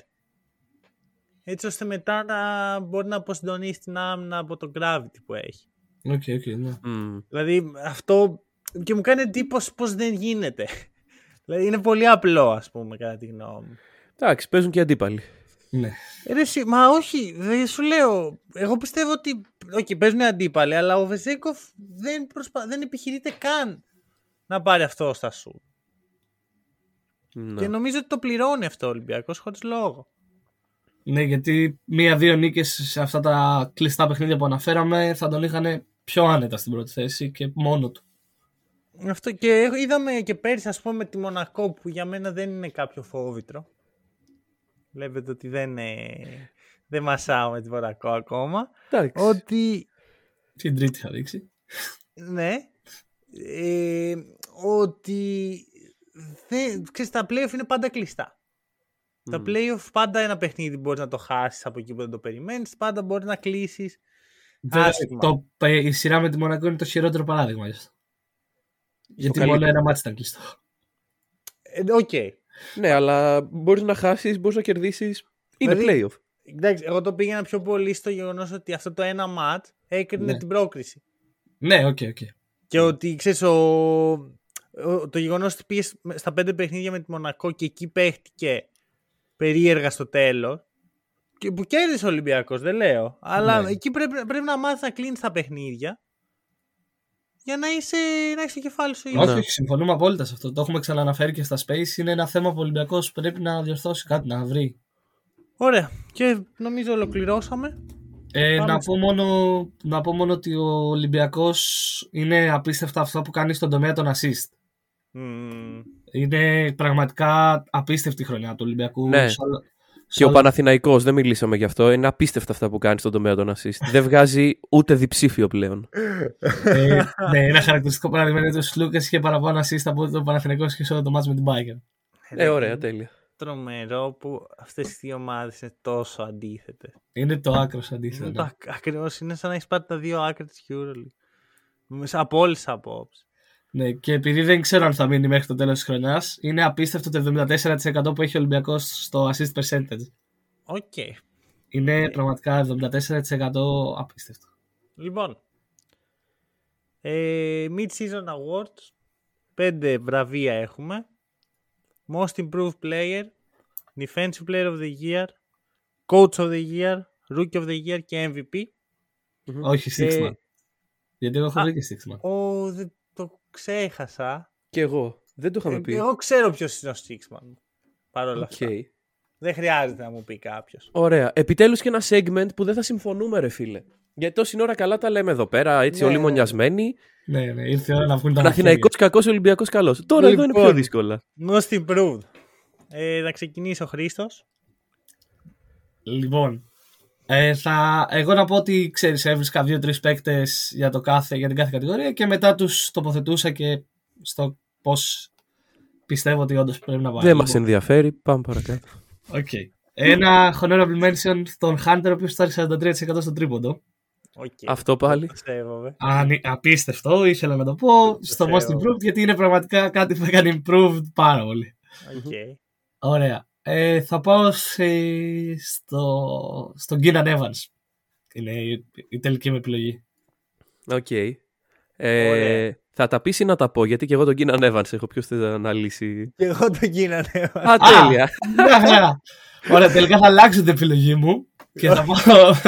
Έτσι ώστε μετά να μπορεί να αποσυντονίσει την άμυνα από το gravity που έχει. Οκ, οκ, ναι. Μμμ. Δηλαδή αυτό και μου κάνει εντύπωση πως δεν γίνεται. δηλαδή είναι πολύ απλό ας πούμε κατά τη γνώμη μου. Εντάξει, παίζουν και αντίπαλοι. ναι. Ε, Ρε, εσύ, μα όχι, δεν σου λέω. Εγώ πιστεύω ότι. Όχι, παίζουν αντίπαλοι, αλλά ο Βεζένκοφ δεν, προσπα... δεν επιχειρείται καν να πάρει αυτό στα σουτ. Ναι. Και νομίζω ότι το πληρώνει αυτό ο Ολυμπιακός χωρίς λόγο. Ναι, γιατί μία-δύο νίκες σε αυτά τα κλειστά παιχνίδια που αναφέραμε θα τον είχαν πιο άνετα στην πρώτη θέση και μόνο του. Αυτό και είδαμε και πέρυσι, ας πούμε, με τη Μονακό που για μένα δεν είναι κάποιο φόβητρο. Βλέπετε ότι δεν, είναι... δεν μασάω με τη Μονακό ακόμα. Εντάξει. Ότι Την τρίτη θα δείξει. Ναι. Ε, ότι δεν, ξέρεις, τα playoff είναι πάντα κλειστά. Τα Μμμ. playoff πάντα ένα παιχνίδι μπορείς να το χάσεις από εκεί που δεν το περιμένεις. Πάντα μπορείς να κλείσεις. Βέβαια, Άσχημα. το, ε, η σειρά με τη Μονακό είναι το χειρότερο παράδειγμα γι' αυτό. Γιατί μόνο καλύτερο. ένα ματς ήταν κλειστό. Ε, Οκ. Ναι, αλλά μπορείς να χάσεις, μπορείς να κερδίσεις. Είναι Δηλαδή- playoff. Εντάξει, εγώ το πήγαινα πιο πολύ στο γεγονός ότι αυτό το ένα ματς έκρινε Ναι. την πρόκριση. Ναι, οκ, οκ. Και ότι ξέρεις, ο, ο- το γεγονός ότι πήγες στα πέντε παιχνίδια με τη Μονακό και εκεί παίχτηκε περίεργα στο τέλος. Και που κέρδισε ο Ολυμπιακός, δεν λέω. Αλλά Ναι. εκεί πρέπει, πρέπει να μάθεις να κλείνεις τα παιχνίδια για να είσαι να έχεις το κεφάλι σου ήλιο. Όχι, Ναι. όχι, συμφωνούμε απόλυτα σε αυτό. Το έχουμε ξαναναφέρει και στα Space. Είναι ένα θέμα που ο Ολυμπιακός πρέπει να διορθώσει κάτι, να βρει. Ωραία. Και νομίζω ολοκληρώσαμε. Ε, Πάμε να, στο- πω μόνο, να πω μόνο ότι ο Ολυμπιακός είναι απίστευτα αυτό που κάνει στον τομέα των assist. Μμμ. Είναι πραγματικά απίστευτη χρονιά του Ολυμπιακού. Ναι. σε όλο- σε Και ο όλο- Παναθηναϊκός, δεν μιλήσαμε γι' αυτό. Είναι απίστευτα αυτά που κάνει στον τομέα των assist. δεν βγάζει ούτε διψήφιο πλέον. ε, ναι, ένα χαρακτηριστικό παράδειγμα είναι ότι ο Σλούκας είχε παραπάνω assist από τον Παναθηναϊκός και σε όλο το μάτς με την Bayern. Ε, ωραία, τέλεια. Τρομερό που αυτές οι δύο ομάδες είναι τόσο αντίθετες. Είναι το άκρος Είναι αντίθετο. το ακ- ακριβώς είναι σαν να έχεις πάρει τα δύο άκρα της EuroLeague. Μέσα Από όλες τις απόψεις. Ναι, και επειδή δεν ξέρω αν θα μείνει μέχρι το τέλος της χρονιάς, είναι απίστευτο το 74% που έχει ο Ολυμπιακός στο assist percentage. Οκ. Είναι πραγματικά 74% απίστευτο. Λοιπόν. Ε, Mid-Season Awards. Πέντε βραβεία έχουμε. Most Improved Player. Defensive Player of the Year. Coach of the Year. Rookie of the Year και MVP. Όχι, Ε, Sixth Man. Γιατί εγώ έχω α, βρει και Sixth Man. Ο, δεν το ξέχασα. Και εγώ. Δεν το είχαμε Ε, πει. εγώ ξέρω ποιος είναι ο Sixth Man. Παρ' όλα Οκ. αυτά. Δεν χρειάζεται να μου πει κάποιος. Ωραία. Επιτέλους και ένα segment που δεν θα συμφωνούμε, ρε φίλε. Γιατί τόση ώρα καλά τα λέμε εδώ πέρα, έτσι Ναι, όλοι ναι. μονιασμένοι. Ναι, ναι, ήρθε η ώρα να βγουν τα Παναθηναϊκός κακός, Ολυμπιακός καλός. Τώρα εδώ είναι πιο Λοιπόν. δύσκολα. Most Improved. Ε, να ξεκινήσει ο Χρήστος. Λοιπόν, ε, θα, εγώ να πω ότι ξέρεις, έβρισκα δύο-τρεις παίκτες για, το κάθε, για την κάθε κατηγορία και μετά τους τοποθετούσα και στο πώς πιστεύω ότι όντως πρέπει να βάλω. Δεν μας ενδιαφέρει. Πάμε παρακάτω. Οκ. Ένα honorable mention στον Hunter, ο οποίος φτάσει 43% στο τρίποντο. Οκ. Αυτό πάλι. Το σέβομαι. Αν, απίστευτο, ήθελα να το πω στο ξέρω. most improved, γιατί είναι πραγματικά κάτι που έκανε improved πάρα πολύ. Οκ. Ωραία. Ε, θα πάω σε, στο, στον Keenan Evans. Είναι η, η τελική μου επιλογή. Οκ. Ε, Ωραία. θα τα πεις ή να τα πω, γιατί και εγώ τον Keenan Evans έχω. Ποιος θέλει να αναλύσει. Και εγώ τον Keenan. Α, τέλεια. Μια χαρά. Ωραία, τελικά θα αλλάξω την επιλογή μου και θα πω.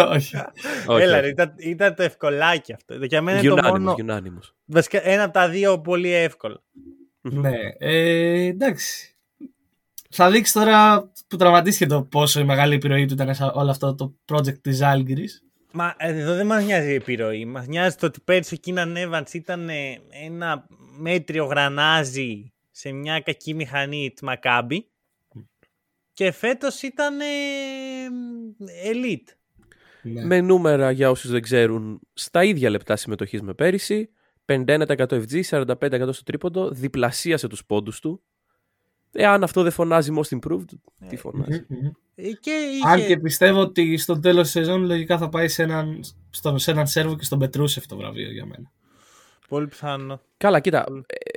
Όχι. Όχι, Έλα, όχι. ρε, ήταν, ήταν το ευκολάκι αυτό. Για μένα είναι το Unanimous, μόνο. unanimous. Βασικά ένα από τα δύο πολύ εύκολα. ναι. Ε, εντάξει. Θα δείξει τώρα που τραυματίστηκε το πόσο η μεγάλη επιρροή του ήταν σε όλο αυτό το project της Άλγκυρης. Μα ε, εδώ δεν μας νοιάζει η επιρροή. Μας νοιάζει το ότι πέρυσι ο Κίναν Evans ήταν ε, ένα μέτριο γρανάζι σε μια κακή μηχανή της Μακάμπη και φέτος ήταν ε, elite. Ναι. Με νούμερα για όσους δεν ξέρουν, στα ίδια λεπτά συμμετοχής με πέρυσι, 51% FG, 45% στο τρίποντο, διπλασίασε τους πόντους του. Εάν αυτό δεν φωνάζει most improved, τι φωνάζει. Μμμ, μμμ. Ε, Και είχε... Αν και πιστεύω ότι στο τέλος της σεζόν λογικά θα πάει σε έναν, στον, σε έναν Σέρβο και στον Πετρούσεφ το βραβείο για μένα. Πολύ πιθανό. Καλά, κοίτα,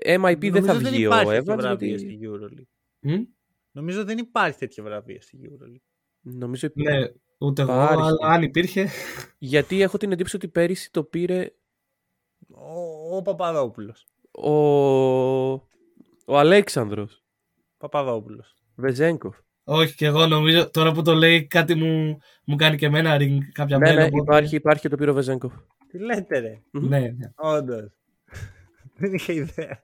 ε, MIP δεν θα Νομίζω βγει ο υπάρχει τέτοιο Evans, βραβείο γιατί στη EuroLeague. Μμ; Νομίζω δεν υπάρχει τέτοιο βραβείο στη EuroLeague. νομίζω Ναι, ούτε εγώ, Υπάρχει. αλλά αν υπήρχε. γιατί έχω την εντύπωση ότι πέρυσι το πήρε Ο, ο Παπαδόπουλος. ο, ο Αλέξανδρος Παπαδόπουλος. Βεζέγκοφ. Όχι, και εγώ νομίζω τώρα που το λέει κάτι μου, μου κάνει και εμένα ring κάποια Ναι, μέρα. ναι, οπότε- υπάρχει, υπάρχει και το πήρε ο Βεζέγκοφ. Τι λέτε ρε; Ναι, ναι. Όντως. δεν είχα ιδέα.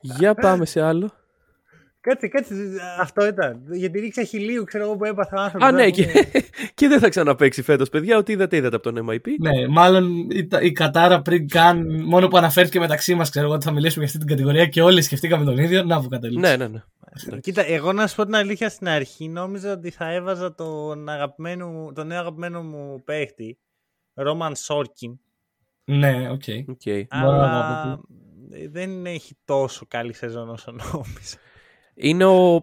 Για πάμε σε άλλο. Κάτσε, κάτσε. Αυτό ήταν. Γιατί ρίξα χιλίου, ξέρω εγώ που έπαθα ο άνθρωπος. Α, ναι, να και, πούμε. και δεν θα ξαναπαίξει φέτος, παιδιά. Ό,τι είδατε, είδατε από τον MIP. Ναι, μάλλον η, η Κατάρα πριν καν, μόνο που αναφέρθηκε μεταξύ μας, ξέρω εγώ ότι θα μιλήσουμε για αυτή την κατηγορία και όλοι σκεφτήκαμε τον ίδιο. Να που κατέληξε. Ναι, ναι, ναι. Κοίτα, εγώ να σου πω την αλήθεια στην αρχή νόμιζα ότι θα έβαζα τον, αγαπημένο, μου- τον νέο αγαπημένο μου παίχτη, Ρόμαν Σόρκιν. Ναι, ok. Ok. Μπορώ να Αλλά ε, δεν έχει τόσο καλή σεζόν όσο νόμιζα. Είναι ο.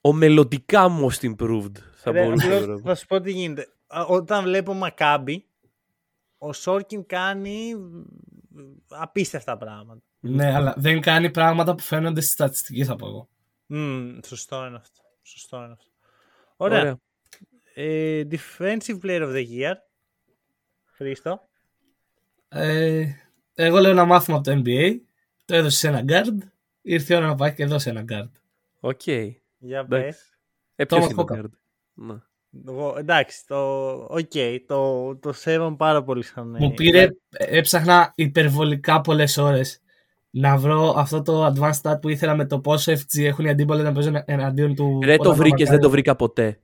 Ο μελλοντικά most improved. Θα Ρε, μπορούσα απλώς να πω. θα σου πω τι γίνεται. Α, Όταν βλέπω Μακάμπι, ο Σόρκιν κάνει μ, απίστευτα πράγματα. Ναι, αλλά δεν κάνει πράγματα που φαίνονται στη στατιστική, θα πω εγώ. Μμ, σωστό είναι αυτό. Σωστό είναι αυτό. Ωραία. Ωραία. Ε, defensive Player of the Year. Χρήστο. Ε, εγώ λέω ένα μάθημα από το NBA. Το έδωσε σε ένα guard. Ήρθε η ώρα να πάει και εδώ σε ένα guard. Ok. Για Εντάξει. πες. Ε, ποιος Thomas είναι ο Coca. guard? Ναι. Εγώ, εντάξει, το, okay, το, το σέβομαι πάρα πολύ σαν... Μου ε, πήρε, έψαχνα υπερβολικά πολλές ώρες να βρω αυτό το advanced stat που ήθελα με το πόσο FG έχουν οι αντίπαλοι να παίζουν εναντίον του. Ρε το όταν βρήκες, μαρκάρει. δεν το βρήκα ποτέ.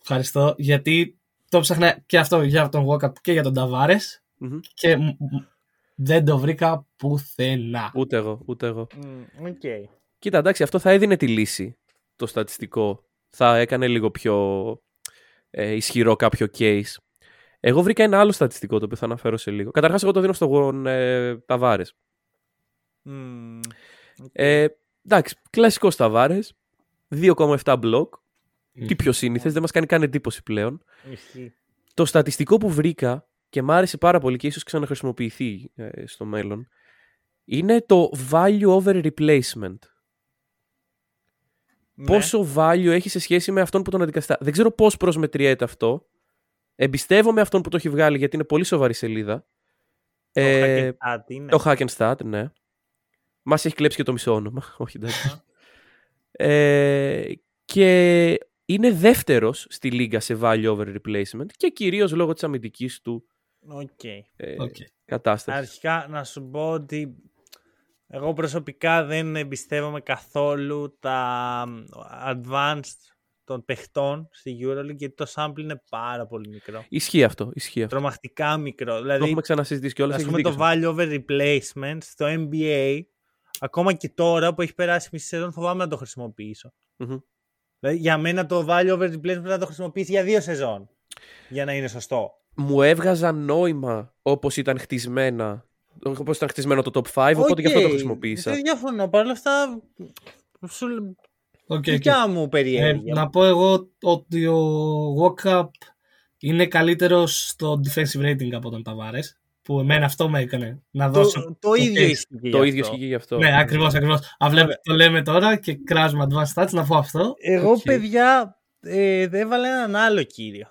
Ευχαριστώ. Γιατί το ψάχνα και αυτό για τον Walkup και για τον Ταβάρες Μμμ. και μ- μ- δεν το βρήκα πουθενά. Ούτε εγώ, ούτε εγώ. Μμ, Οκ. Κοίτα, εντάξει, αυτό θα έδινε τη λύση το στατιστικό. Θα έκανε λίγο πιο ε, ισχυρό κάποιο case. Εγώ βρήκα ένα άλλο στατιστικό το οποίο θα αναφέρω σε λίγο. Καταρχάς, εγώ το δίνω στον ε, Ταβάρες. Μμ, Ε, εντάξει, κλασικός Ταβάρες. 2,7 μπλοκ. Μμ. Τι πιο σύνηθες, δεν μας κάνει καν εντύπωση πλέον. Ισχύει. Το στατιστικό που βρήκα και μ' άρεσε πάρα πολύ και ίσως ξαναχρησιμοποιηθεί ε, στο μέλλον είναι το value over replacement. Ναι. Πόσο value έχει σε σχέση με αυτόν που τον αντικαθιστά. Δεν ξέρω πώς προσμετριέται αυτό. Εμπιστεύομαι αυτόν που το έχει βγάλει γιατί είναι πολύ σοβαρή σελίδα. Το Ε, Hackastat είναι. το Hackastat, ναι. Μας έχει κλέψει και το μισό όνομα. Όχι, εντάξει. ε, και είναι δεύτερος στη λίγκα σε value over replacement και κυρίως λόγω της αμυντικής του Οκ. ε, Οκ. κατάστασης. Αρχικά να σου πω ότι εγώ προσωπικά δεν εμπιστεύομαι καθόλου τα advanced των παιχτών στη EuroLeague γιατί το sample είναι πάρα πολύ μικρό. Ισχύει αυτό, ισχύει αυτό. Τρομακτικά μικρό. Το Δηλαδή, έχουμε ξανασυζητήσει κιόλας. ας έχεις πούμε δίκιο το σε αυτό. value over replacement στο NBA ακόμα και τώρα που έχει περάσει μισή σεζόν φοβάμαι να το χρησιμοποιήσω. Μμμ. Δηλαδή, για μένα το value over replacement πρέπει να το χρησιμοποιήσει για δύο σεζόν για να είναι σωστό. Μου έβγαζαν νόημα όπως ήταν χτισμένα όπως ήταν χτισμένο το top 5, οπότε γι' αυτό το Οκ, χρησιμοποίησα. Δεν διαφωνώ. Παρ' όλα αυτά, σου, Ok, ok. δικιά μου Ε, περιέργεια. να πω εγώ ότι ο Walkup είναι καλύτερος στο defensive rating από τον Ταβάρες που εμένα αυτό με έκανε να δώσω το, το ίδιο case. ισχύει. και Το γι' ίδιο αυτό. ισχύει γι' αυτό. Ναι, ακριβώς, ακριβώς. Α, βλέπετε, το λέμε τώρα και κράζουμε advanced stats, να πω αυτό. Εγώ, Οκ. παιδιά, ε, έβαλα έναν άλλο κύριο.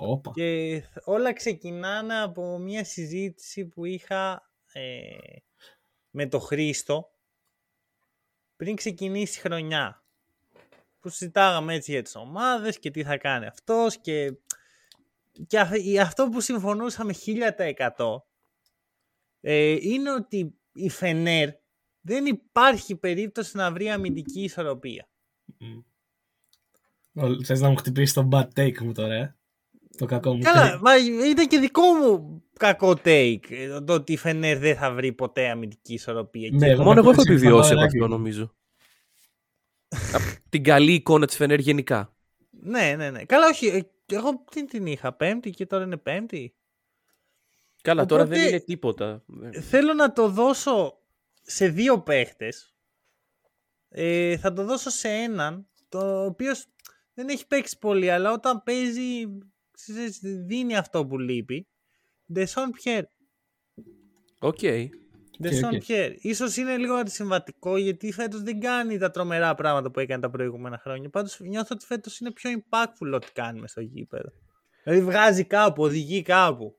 Όπα. Και όλα ξεκινάνε από μια συζήτηση που είχα ε, με το Χρήστο πριν ξεκινήσει η χρονιά. Που συζητάγαμε έτσι για τις ομάδες και τι θα κάνει αυτός και, και αυ- αυτό που συμφωνούσαμε 1000% ε, είναι ότι η Φενέρ δεν υπάρχει περίπτωση να βρει αμυντική ισορροπία. Ω, Θες να μου χτυπήσεις το bad take μου τώρα, ε; Το κακό μου Καλά, take. μα ήταν και δικό μου κακό take ε, το ότι η Φενέρ δεν θα βρει ποτέ αμυντική ισορροπία. Ναι, Και- εγώ Μόνο εγώ έχω συμφωνώ, επιβιώσει από Ράκη. αυτό νομίζω. Από την καλή εικόνα της Φενέρ γενικά. Ναι, ναι, ναι. Καλά, όχι. ε, Εγώ τι την είχα, Πέμπτη και τώρα είναι Πέμπτη. Καλά, τώρα Οπότε- δεν είναι τίποτα. Ε, Θέλω να το δώσω σε δύο παίχτες. Ε, θα το δώσω σε έναν, το οποίος δεν έχει παίξει πολύ, αλλά όταν παίζει, ξέρεις, δίνει αυτό που λείπει. Ντεσόν Πιέρ. Οκ. Ντεσόν οκ. Πιέρ. Ίσως είναι λίγο αντισυμβατικό γιατί φέτος δεν κάνει τα τρομερά πράγματα που έκανε τα προηγούμενα χρόνια. Πάντως νιώθω ότι φέτος είναι πιο impactful ό,τι κάνει μες στο γήπεδο. Δηλαδή βγάζει κάπου, οδηγεί κάπου.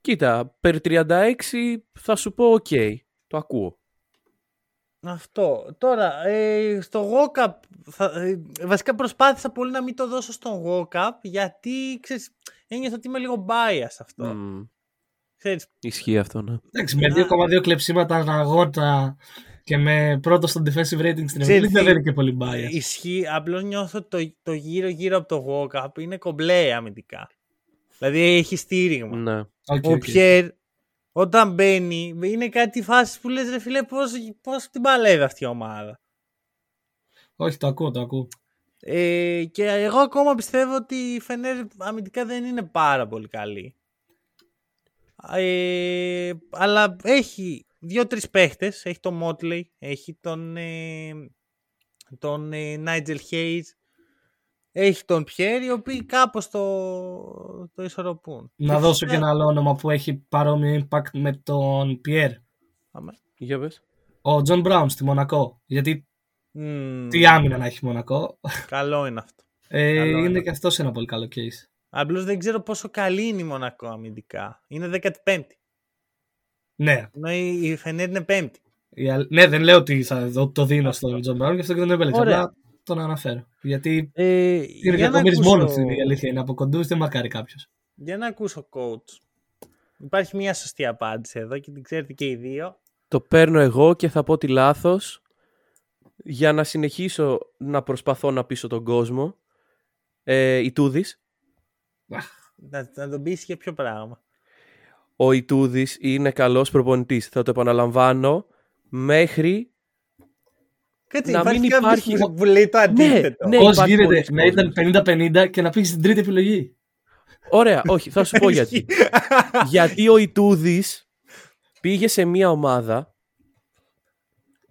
Κοίτα, per 36 θα σου πω οκ. Το ακούω. Αυτό. Τώρα, ε, στο Walkup, θα, ε, βασικά προσπάθησα πολύ να μην το δώσω στον Walkup γιατί, ξέρεις, ένιωθα ότι είμαι λίγο bias αυτό. Μμμ. Ξέρεις, Ισχύει αυτό, ναι. Εντάξει, με 2,2 κλεψίματα ανά αγώνα και με πρώτο στο defensive rating στην Ξέρεις Ευρώπη τι, δεν είναι και πολύ bias. ε, ισχύει, απλώς νιώθω ότι το, το γύρω-γύρω από το Walkup είναι κομπλέ αμυντικά. Δηλαδή έχει στήριγμα. ναι. Οκ, Ο οκ. Πιέρ, όταν μπαίνει, είναι κάτι φάση που λες ρε φίλε πώς, πώς την παλεύει αυτή η ομάδα. Όχι, το ακούω, το ακούω. Ε, και εγώ ακόμα πιστεύω ότι η Φενέρ αμυντικά δεν είναι πάρα πολύ καλή. Ε, αλλά έχει δύο-τρεις παίχτες. Έχει τον Μότλεϊ, έχει τον, ε, τον ε, Νάιτζελ Χέις, έχει τον Πιέρ, οι οποίοι κάπως το, το ισορροπούν. Να δώσω και φυσικά- ένα άλλο όνομα που έχει παρόμοιο impact με τον Πιέρ. Αμέ. Για πες. Ο Τζον Μπράουν στη Μονακό. Γιατί Μμμ, τι άμυνα να έχει Μονακό. Καλό είναι αυτό. Ε, Καλό είναι είναι. και αυτός ένα πολύ καλό case. Απλώς δεν ξέρω πόσο καλή είναι η Μονακό αμυντικά. Είναι 15η. Ναι. Ενώ η η Φενέρ είναι 5η. Η αλ- Ναι, δεν λέω ότι θα δω- το δίνω στον Τζον Μπράουν, γι' αυτό και δεν τον επέλεξα. Ωραία. Απλά τον αναφέρω. Γιατί Ε, είναι για, να διακομίρι ακούσω, μόνος του η αλήθεια είναι. Από κοντού δεν μαρκάρει κάποιος. για να ακούσω coach. Υπάρχει μια σωστή απάντηση εδώ και την ξέρετε και οι δύο. Το παίρνω εγώ και θα πω τη λάθος για να συνεχίσω να προσπαθώ να πείσω τον κόσμο. Ε, η Τούδης. Να, να τον πείσει για ποιο πράγμα. Ο Ιτούδης είναι καλός προπονητής. Θα το επαναλαμβάνω μέχρι. Κάτσε, Να υπάρχει μην κάποιος υπάρχει- που- που λέει το αντίθετο. ναι. Πώς υπάρχει γίνεται πολλοί να ήταν 50-50 και να πήγε στην τρίτη επιλογή; Ωραία, όχι, θα σου πω γιατί. γιατί ο Ιτούδης πήγε σε μια ομάδα.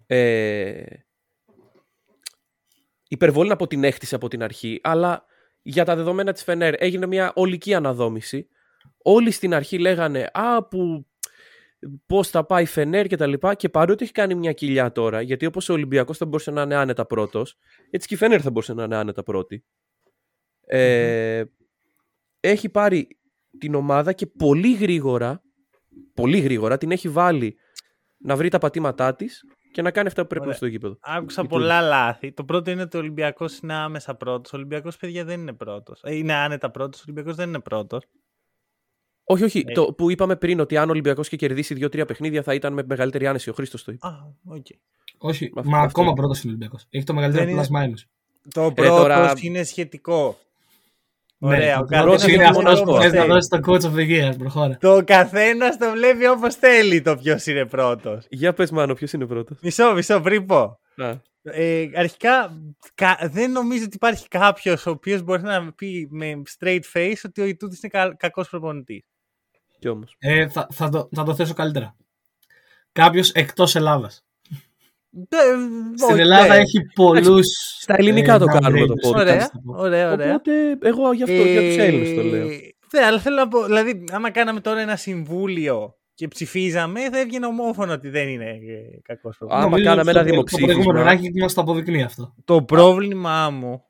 Ε, υπερβολή να πω την έχτισε από την αρχή, αλλά για τα δεδομένα της Φενέρ έγινε μια ολική αναδόμηση. Όλοι στην αρχή λέγανε «Α, που πώς θα πάει η Φενέρ» και τα λοιπά και παρότι έχει κάνει μια κοιλιά τώρα, γιατί όπως ο Ολυμπιακός θα μπορούσε να είναι άνετα πρώτος, έτσι και η Φενέρ θα μπορούσε να είναι άνετα πρώτη. Ε, έχει πάρει την ομάδα και πολύ γρήγορα, πολύ γρήγορα την έχει βάλει να βρει τα πατήματά της και να κάνει αυτά που πρέπει Ωραία. στο γήπεδο. Άκουσα Η πολλά λάθη. Το πρώτο είναι ότι ο Ολυμπιακός είναι άμεσα πρώτος. Ο Ολυμπιακός, παιδιά, δεν είναι πρώτος. Είναι άνετα πρώτος. Ο Ολυμπιακός δεν είναι πρώτος. Όχι, όχι. Ε. Το που είπαμε πριν ότι αν ο Ολυμπιακός και κερδίσει δύο-τρία παιχνίδια θα ήταν με μεγαλύτερη άνεση. Ο Χρήστος το είπε. Α, οκ. Όχι, Αυτό- μα αυτό ακόμα είναι. πρώτος είναι ο Ολυμπιακός. Έχει το μεγαλύτερο Δεν είναι- plus minus. Το πρώτος τώρα- είναι σχετικό. Ναι, Ωραία. το ο πρώτος καθένας είναι το αυτός βλέπει που όπως θες να θέλει. δώσει το coach of the year. Προχώρα. Το καθένας το βλέπει όπως θέλει το ποιος είναι πρώτος. Για πες, Μάνο, ποιος είναι πρώτος; Μισό, μισό, πριν πω. Να. Ε, αρχικά, κα- δεν νομίζω ότι υπάρχει κάποιος ο οποίος μπορεί να πει με straight face ότι ο Ιτούτης είναι κα, κακός προπονητής. Κι όμως. Ε, θα, θα, το, θα το θέσω καλύτερα. Κάποιος εκτός Ελλάδας. Στην Ελλάδα έχει πολλούς. Στα ελληνικά το κάνουμε το podcast. Ωραία, ωραία, ωραία. Οπότε εγώ γι' αυτό για τους Έλληνες το λέω. Ε, Ναι, αλλά θέλω να πω, δηλαδή, άμα κάναμε τώρα ένα συμβούλιο και ψηφίζαμε, θα έβγαινε ομόφωνο ότι δεν είναι ε, κακός προπονητής. Άμα κάναμε ένα δημοψήφισμα. Το προηγούμενο ranking μα το αποδεικνύει αυτό. Το πρόβλημά μου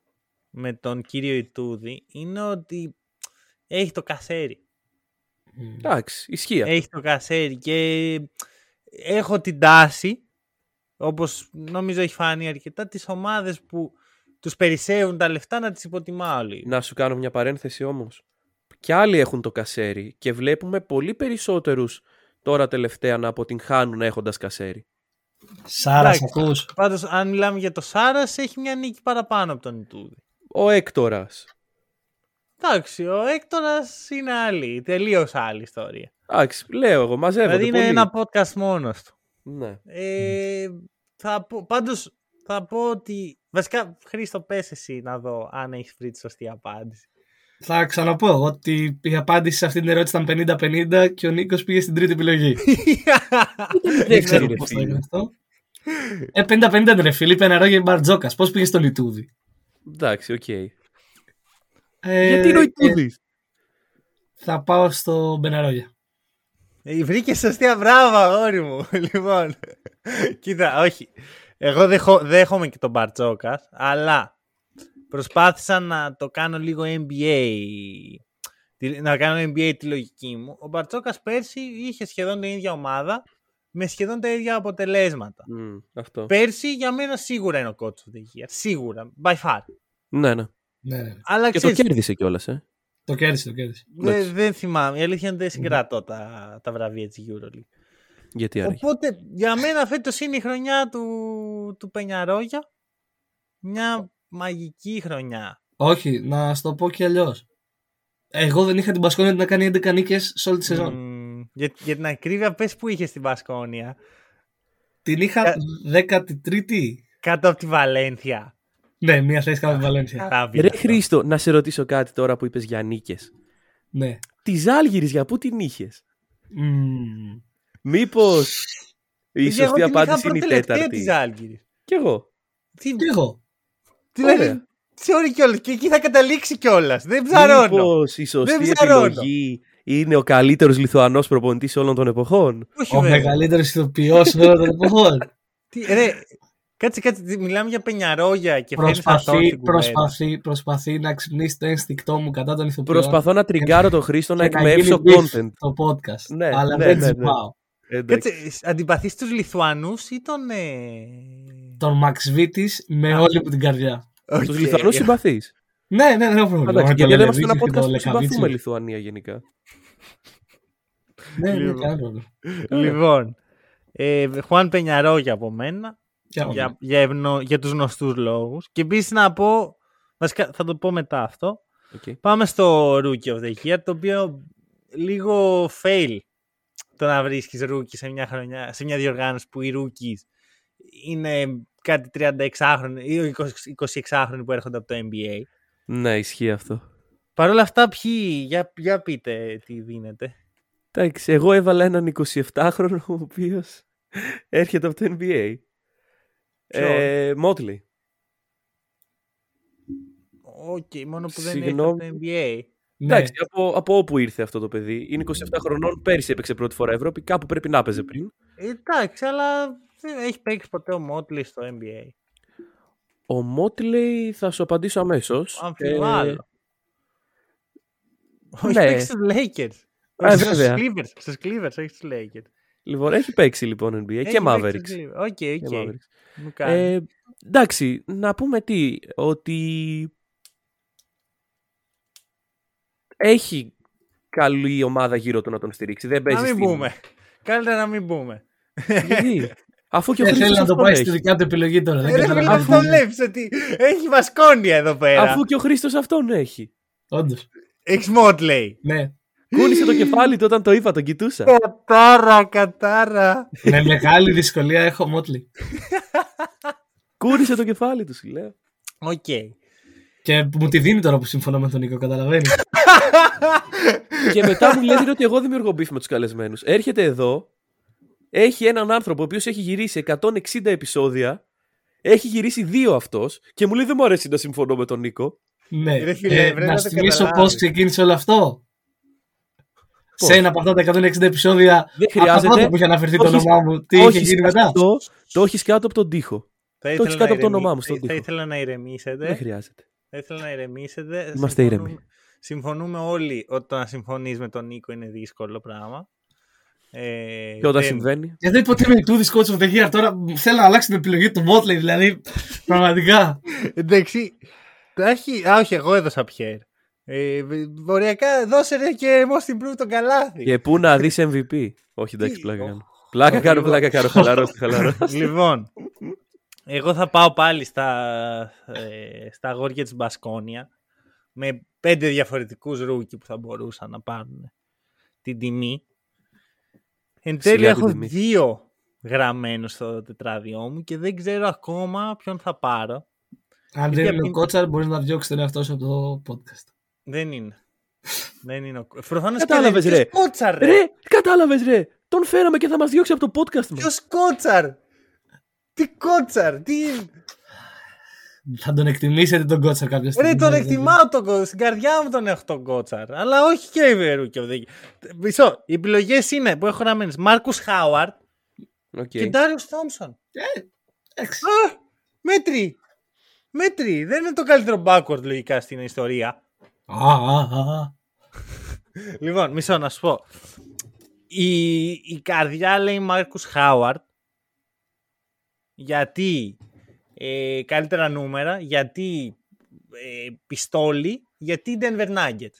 με τον κύριο Ιτούδη είναι ότι έχει το κασέρι. Εντάξει, ισχύει. αυτό. Έχει το κασέρι και έχω την τάση, όπως νομίζω έχει φανεί αρκετά, τις ομάδες που τους περισσεύουν τα λεφτά να τις υποτιμάω λίγο. Να σου κάνω μια παρένθεση όμως. Κι άλλοι έχουν το κασέρι και βλέπουμε πολύ περισσότερους τώρα τελευταία να αποτυγχάνουν έχοντας κασέρι. Σάρας, Εντάξει. ακούς. Πάντως, αν μιλάμε για το Σάρας, έχει μια νίκη παραπάνω από τον Ιτούδη. Ο Έκτορας. Εντάξει, ο Έκτορας είναι άλλη, τελείως άλλη ιστορία. Εντάξει, λέω εγώ, μαζεύονται δηλαδή είναι πολύ. ένα podcast μόνος του. Ναι. Ε, θα πω, πάντως θα πω ότι, βασικά Χρήστο πες εσύ να δω αν έχεις βρει τη σωστή απάντηση. Θα ξαναπώ εγώ ότι η απάντηση σε αυτή την ερώτηση ήταν 50-50 και ο Νίκος πήγε στην τρίτη επιλογή. Δεν ξέρω ρε πώς θα φίλε. έγινε αυτό. Ε, 50-50 είναι ρε φίλε, Μπεναρόγια, Μπαρτζόκας. Πώς πήγες στον Ιτούδη; Εντάξει, οκ. Ε, Γιατί είναι ο ε, Ιτούδης. Θα πάω στο Μπεναρόγια. Ε, Βρήκες σωστή μπράβο, αγόρι μου. λοιπόν, κοίτα, όχι. Εγώ δεχο, δέχομαι και τον Μπαρτζόκας, αλλά προσπάθησα να το κάνω λίγο NBA. τη- Να κάνω NBA τη λογική μου. Ο Μπαρτζόκας πέρσι είχε σχεδόν την ίδια ομάδα με σχεδόν τα ίδια αποτελέσματα. Μμ, αυτό. Πέρσι για μένα σίγουρα είναι ο coach of the year. Σίγουρα. By far. Ναι, ναι. Ναι, ναι. Αλλά Και το ξέρεις, κέρδισε κιόλας, ε. Το κέρδισε, το κέρδισε. δεν, δεν θυμάμαι. Η αλήθεια είναι ότι δεν συγκρατώ τα, τα βραβεία της EuroLeague. Γιατί άραγε. Οπότε για μένα φέτος είναι η χρονιά του, του Πενιαρόγια. Μια μαγική χρονιά. Όχι, να σου το πω και αλλιώς. Εγώ δεν είχα την Πασκόνια να κάνει 11 νίκες σε όλη τη σεζόν. Μμμ, για, για την ακρίβεια πες που είχες στην Πασκόνια. Την είχα Ε. 13η. Κάτω από τη Βαλένθια. Ναι, μία θέση κάτω από τη Βαλένθια. Καράβι Ρε αυτό. Χρήστο, να σε ρωτήσω κάτι τώρα που είπες για νίκες. Ναι. Τη Ζάλγηρη για πού την είχες; Μμμ. Μήπως η Παιδιά, εγώ σωστή την είχα απάντηση είναι η προτελευταία τέταρτη. της Άλγηρης. Κι εγώ. Τι, Και εγώ. τι λέει, Ωραία. sorry κιόλας. Και εκεί θα καταλήξει κιόλας. Δεν ψαρώνω. Μήπως η σωστή Δεν ψαρώνω. επιλογή είναι ο καλύτερος Λιθουανός προπονητής όλων των εποχών; Όχι Ο βέβαια. μεγαλύτερος ηθοποιός όλων των εποχών. Τι, ρε, κάτσε, κάτσε. τι- Μιλάμε για πενιαρόγια και φέρνεις αυτόν προσπαθεί, στην κουβέντα. προσπαθεί, προσπαθεί να ξυπνήσει το ένστικτό μου κατά τον ηθοποιό. Προσπαθώ να τριγκάρω τον Χρήστο να και να εκμεύσω γίνει beef content. Το podcast. Ναι, αλλά ναι, δεν ναι, ναι. τσιπάω. Εντάξει. Κάτσε, αντιπαθείς τους Λιθουανούς ή τον... Ε... Τον Μαξβίτις με όλη μου την καρδιά. Οκ. Τους Λιθουανούς συμπαθείς; Ναι, ναι, ναι, πρόβλημα. Εντάξει, Με το γιατί δεν είμαστε ένα Λεβίτσι και το podcast που συμπαθούμε Λεκαβίτσι. Λιθουανία γενικά. Ναι, ναι, Λοιπόν. κανένα πρόβλημα. Λοιπόν, ε, Χουάν Πενιαρόγια από μένα, Και εγώ. για, για, ευνο, για τους γνωστούς λόγους. Και επίσης να πω, βασικά θα το πω μετά αυτό, Okay. Πάμε στο Rookie of the Year, το οποίο λίγο fail το να βρίσκεις rookie σε μια, χρονιά, σε μια διοργάνωση που οι rookies είναι κάτι 36χρονοι ή 26χρονοι που έρχονται από το NBA. Ναι, ισχύει αυτό. Παρ' όλα αυτά, ποιοι, για, για πείτε τι δίνετε. Εντάξει, εγώ έβαλα έναν 27χρονο ο οποίος έρχεται από το NBA. Ε, Motley. OK, okay, μόνο που δεν είναι από το NBA. Ναι. Εντάξει, από, από όπου ήρθε αυτό το παιδί. Είναι 27 χρονών, πέρυσι έπαιξε πρώτη φορά Ευρώπη, κάπου πρέπει να έπαιζε πριν. Εντάξει, αλλά δεν έχει παίξει ποτέ ο Μότλι στο NBA. Ο Μότλι θα σου απαντήσω αμέσως. Αμφιβάλλω. Ε... Όχι, ναι. παίξει στους Lakers. Α, βέβαια. Στους Clippers, όχι στους Lakers. Λοιπόν, έχει παίξει λοιπόν NBA έχει και Mavericks. OK, ok. Ε, εντάξει, να πούμε τι, ότι έχει καλή ομάδα γύρω του να τον στηρίξει. Δεν παίζει να μην πούμε. Καλύτερα να μην πούμε. Γιατί; Αφού και ο Χρήστος θέλει να το πάει στη δικιά του επιλογή τώρα. Δεν καταλαβαίνω. Αυτό βλέπεις ότι έχει βασκόνια εδώ πέρα. Αφού και ο Χρήστος αυτόν έχει. Όντως. Έχεις μότ λέει. Ναι. Κούνησε το κεφάλι του όταν το είπα, τον κοιτούσα. Κατάρα, κατάρα. Με μεγάλη δυσκολία έχω μότλι. Κούνησε το κεφάλι του, σου λέω. Οκ. Και μου τη δίνει τώρα που συμφωνώ με τον Νίκο, καταλαβαίνεις. και μετά μου λέει ότι εγώ δημιουργώ beef με τους καλεσμένους. Έρχεται εδώ, έχει έναν άνθρωπο ο οποίος έχει γυρίσει 160 επεισόδια, έχει γυρίσει δύο αυτός και μου λέει δεν μου αρέσει να συμφωνώ με τον Νίκο. Ναι, Ρε, φίλε, ε, να θυμίσω πώς ξεκίνησε όλο αυτό. Πώς; Σε ένα από αυτά τα 160 επεισόδια, δεν χρειάζεται. Από πρώτα που είχε αναφερθεί το όνομά μου, τι είχε γίνει μετά; Αυτό, το έχεις κάτω από τον τοίχο. Θα το έχεις κάτω από το όνομά μου. Στον θα ήθελα να ηρεμήσετε. Δεν χρειάζεται. Θα ήθελα να ηρεμήσετε. Είμαστε ήρεμοι. Συμφωνούμε όλοι ότι το να συμφωνείς με τον Νίκο είναι δύσκολο πράγμα. Ε, και όταν δεν... συμβαίνει. Ε, δεν ποτέ με του Coach of the Year. Τώρα θέλω να αλλάξεις την επιλογή του Motley, δηλαδή. πραγματικά. Εντάξει. Έχει... Α, όχι, εγώ έδωσα Πιέρ. Ε, βορειακά δώσε ρε και εγώ στην προύβη τον καλάθι. Και πού να δεις MVP. όχι, εντάξει, πλάκα κάνω. Πλάκα κάνω, πλάκα κάνω. Χαλαρό, χαλαρό. Λοιπόν, εγώ θα πάω πάλι στα, ε, στα αγόρια της Μπασκόνια με πέντε διαφορετικούς rookie που θα μπορούσαν να πάρουν την τιμή. Εν τέλει έχω δύο γραμμένους στο τετράδιό μου και δεν ξέρω ακόμα ποιον θα πάρω. Αν δεν είναι ο Κότσαρ μπορείς να διώξεις τον εαυτό σου από το podcast. Δεν είναι. δεν είναι ο Προφανώς κατάλαβες ρε. Κότσαρ ρε; ρε. Κατάλαβες ρε. Τον φέραμε και θα μας διώξει από το podcast μας. Ποιος Κότσαρ; Τι Κότσαρ. Τι... Θα τον εκτιμήσετε τον Κότσαρ κάποια στιγμή. Ρε, τον εκτιμάω τον Κότσαρ. Στην καρδιά μου τον έχω τον Κότσαρ. Αλλά όχι και η Ρούκι Μισό. Οι επιλογές είναι που έχω γραμμένε Μάρκους Χάουαρτ okay. και Ντάριος Θόμσον. Ε, μέτρη. Μέτρη. Δεν είναι το καλύτερο backcourt λογικά στην ιστορία. Α, α, α. λοιπόν, μισό να σου πω. Η, η καρδιά λέει Μάρκους Χάουαρντ γιατί ε, καλύτερα νούμερα, γιατί ε, πιστόλι, γιατί Denver Nugget.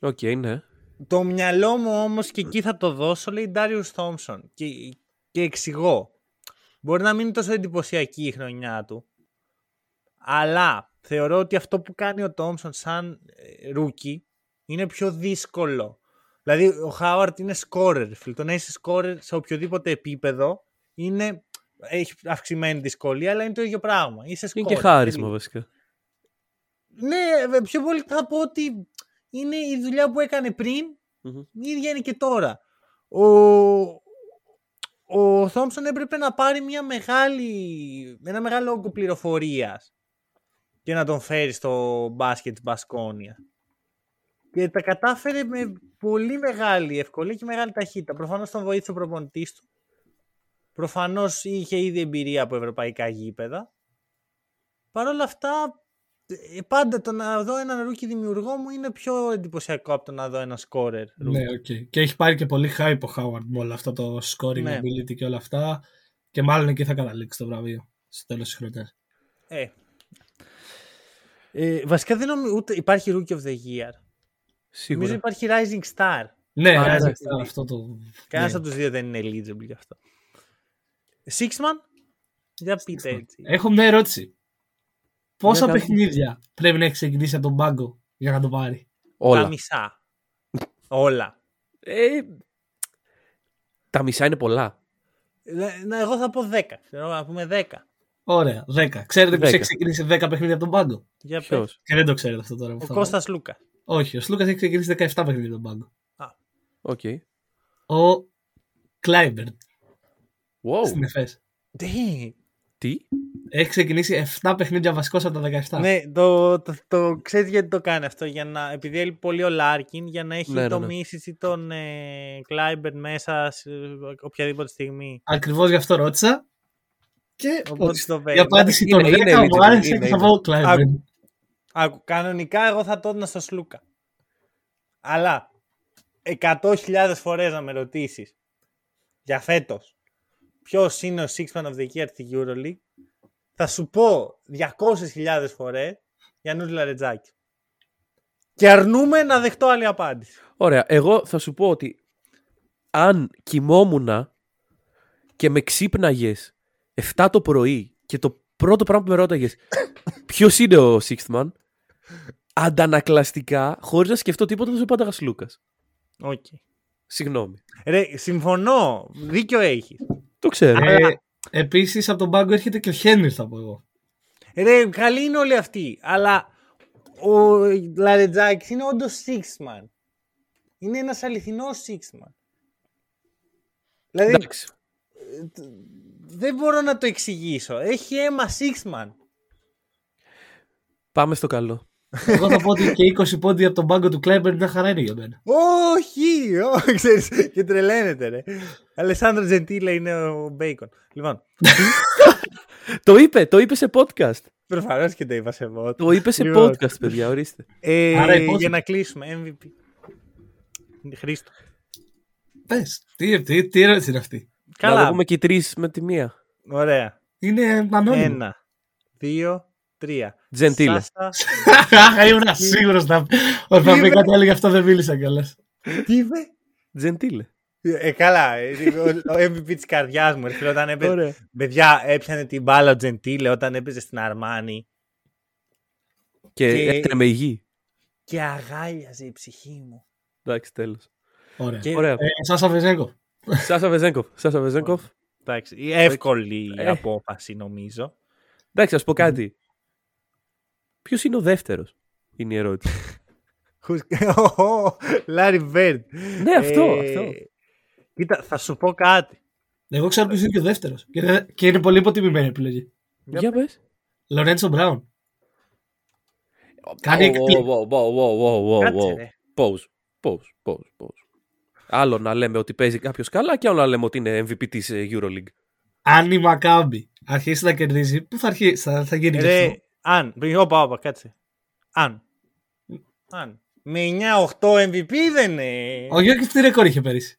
OK, okay, ναι. Το μυαλό μου όμως και εκεί θα το δώσω λέει Darius Thompson και, και εξηγώ. Μπορεί να μην είναι τόσο εντυπωσιακή η χρονιά του, αλλά θεωρώ ότι αυτό που κάνει ο Thompson σαν rookie είναι πιο δύσκολο. Δηλαδή ο Χάουαρντ είναι scorer, φίλε. Το να είσαι scorer σε οποιοδήποτε επίπεδο είναι έχει αυξημένη δυσκολία, αλλά είναι το ίδιο πράγμα. Είσαι είναι και χάρισμα βασικά. Ναι, πιο πολύ θα πω ότι είναι η δουλειά που έκανε πριν, mm-hmm. η ίδια είναι και τώρα. Ο, ο Θόμψον έπρεπε να πάρει μια μεγάλη, ένα μεγάλο όγκο πληροφορίας και να τον φέρει στο μπάσκετ της Μπασκόνια. Και τα κατάφερε με πολύ μεγάλη ευκολία και μεγάλη ταχύτητα. Προφανώς τον βοήθησε ο προπονητής του Προφανώς είχε ήδη εμπειρία από ευρωπαϊκά γήπεδα. Παρ' όλα αυτά, ε, πάντα το να δω έναν rookie δημιουργό μου είναι πιο εντυπωσιακό από το να δω ένα σκόρερ. Ναι, okay. Και έχει πάρει και πολύ hype ο Χάουαρντ με όλο αυτό το scoring ναι. ability και όλα αυτά. Και μάλλον εκεί θα καταλήξει το βραβείο στο τέλος της χρονιάς. Ε. ε. βασικά δεν νομίζω ούτε υπάρχει Rookie of the Year. Σίγουρα. Νομίζω υπάρχει Rising Star. Ναι, Rising Star, αυτό το. Κανένας ναι. από τους δύο δεν είναι eligible γι' αυτό. Sixman, για πείτε έτσι. Έχω μια ερώτηση. Πόσα παιχνίδια πρέπει να έχει ξεκινήσει από τον πάγκο για να το πάρει; Τα Όλα. μισά. Όλα. Ε, τα μισά είναι πολλά. Ε, να, εγώ θα πω 10. Ξέρω, να πούμε 10. Ωραία, 10. Ξέρετε ποιος Δέκα. έχει ξεκινήσει 10 παιχνίδια από τον πάγκο; Για πες. Ποιο. Και δεν το ξέρετε αυτό τώρα. που Ο θα Κώστας Λούκα. πω. Όχι, ο Σλούκας έχει ξεκινήσει 17 παιχνίδια από τον πάγκο. Οκ. Ο Κλάιμπερντ Wow. στην ΕΦΕΣ. Τι. Τι; Έχει ξεκινήσει 7 παιχνίδια βασικό από τα 17. Ναι, το, το, το, ξέρεις γιατί το κάνει αυτό. Για να, επειδή έλειπε πολύ ο Λάρκιν για να έχει Ναι, ναι, το ναι. Μίσιτ ή τον ε, Κλάιμπερν μέσα σε οποιαδήποτε στιγμή. Ακριβώς γι' αυτό ρώτησα. Και Οπότε το η παίρνει. απάντηση Είναι- των είναι 10 μου eligible, άρεσε είναι και θα eligible. πω Κλάιμπερντ. Άκου, κανονικά εγώ θα το έδινα στο Σλούκα. Αλλά 100.000 φορές να με ρωτήσεις για φέτος ποιος είναι ο Six Man of the Year στη EuroLeague θα σου πω 200.000 φορές Γιάννους Λαρετζάκη. Και αρνούμε να δεχτώ άλλη απάντηση. Ωραία. Εγώ θα σου πω ότι αν κοιμόμουν και με ξύπναγες 7 το πρωί και το πρώτο πράγμα που με ρώταγες ποιος είναι ο Sixth Man, αντανακλαστικά, χωρίς να σκεφτώ τίποτα, θα σου πάταγα Σλούκα. Οκ. Συγγνώμη. Ρε, συμφωνώ. Δίκιο έχεις. Το ξέρω. Ε, Επίσης από τον πάγκο έρχεται και ο Χένρι, θα πω εγώ. Ρε, καλοί είναι όλοι αυτοί. Αλλά ο Λαρετζάκης είναι όντως sixth man. Είναι ένας αληθινός sixth man. Δηλαδή, Εντάξει. Δεν μπορώ να το εξηγήσω. Έχει αίμα six man. Πάμε στο καλό. Εγώ θα πω ότι και 20 πόντι από τον πάγκο του Κλάιμπερντ μια χαρά είναι για μένα. Όχι, όχι, ξέρεις, και τρελαίνεται ρε. Αλεσάνδρος Τζεντήλε είναι ο Μπέικον. Λοιπόν, Το είπε, το είπε σε podcast. προφανώς και το είπα σε εγώ. Το είπε σε Λοιπόν. podcast, παιδιά, ορίστε. Ε, Άρα υπόθηκε. για να κλείσουμε, MVP. Χρήστο. Πες, τι, τι, τι ερώτηση είναι αυτή; Να το Καλά, πούμε και οι τρεις με τη μία. ωραία. Είναι ανώνυμο. Ένα, δύο, τρία. Τζεντήλε. Σάσα, Ήμουν σίγουρος να ότι θα πει κάτι άλλο γι' αυτό δεν μίλησα κιόλας. τι είπε; Τζεντήλε. Ε, καλά, ε, ο, ο MVP της καρδιάς μου. Ρε, όταν έπαιζε, Ωραία. παιδιά, έπιανε την μπάλα ο Τζεντήλε όταν έπαιζε στην Αρμάνη Και, Και- έτρεμε η γη. και αγάλιαζε η ψυχή μου. Εντάξει, τέλος. Ωραία. Και- Ωραία. Ε, Σάσα Βεζέγκο. Σάσα Βεζέγκοφ. Σάσα Βεζέγκοφ. Εντάξει, η εύκολη Ε. απόφαση νομίζω. Εντάξει, ας πω κάτι. Ποιος είναι ο δεύτερος, είναι η ερώτηση. Λάρι Μπέρντ. ναι, αυτό. αυτό. Κοίτα, θα σου πω κάτι. Εγώ ξέρω ποιος είναι και ο δεύτερος. Και, δεν- και είναι πολύ υποτιμημένη επιλογή. Για πες. Λορέντσο Μπράουν. Κάνει εκπλή- Κάτσε ρε. Pause. Pause. Pause. Pause. Άλλο να λέμε ότι παίζει κάποιος καλά και άλλο να λέμε ότι είναι MVP της Euroleague. Αν η Μακάμπη αρχίσει να κερδίζει, πού θα, αρχίσει, θα, θα γίνει και Ρε, αυτό. αν, πριν, όπα, όπα, κάτσε. Αν. Αν. Με 9-8 MVP δεν είναι. Ο Γιώργης τι ρεκόρ είχε πέρυσι;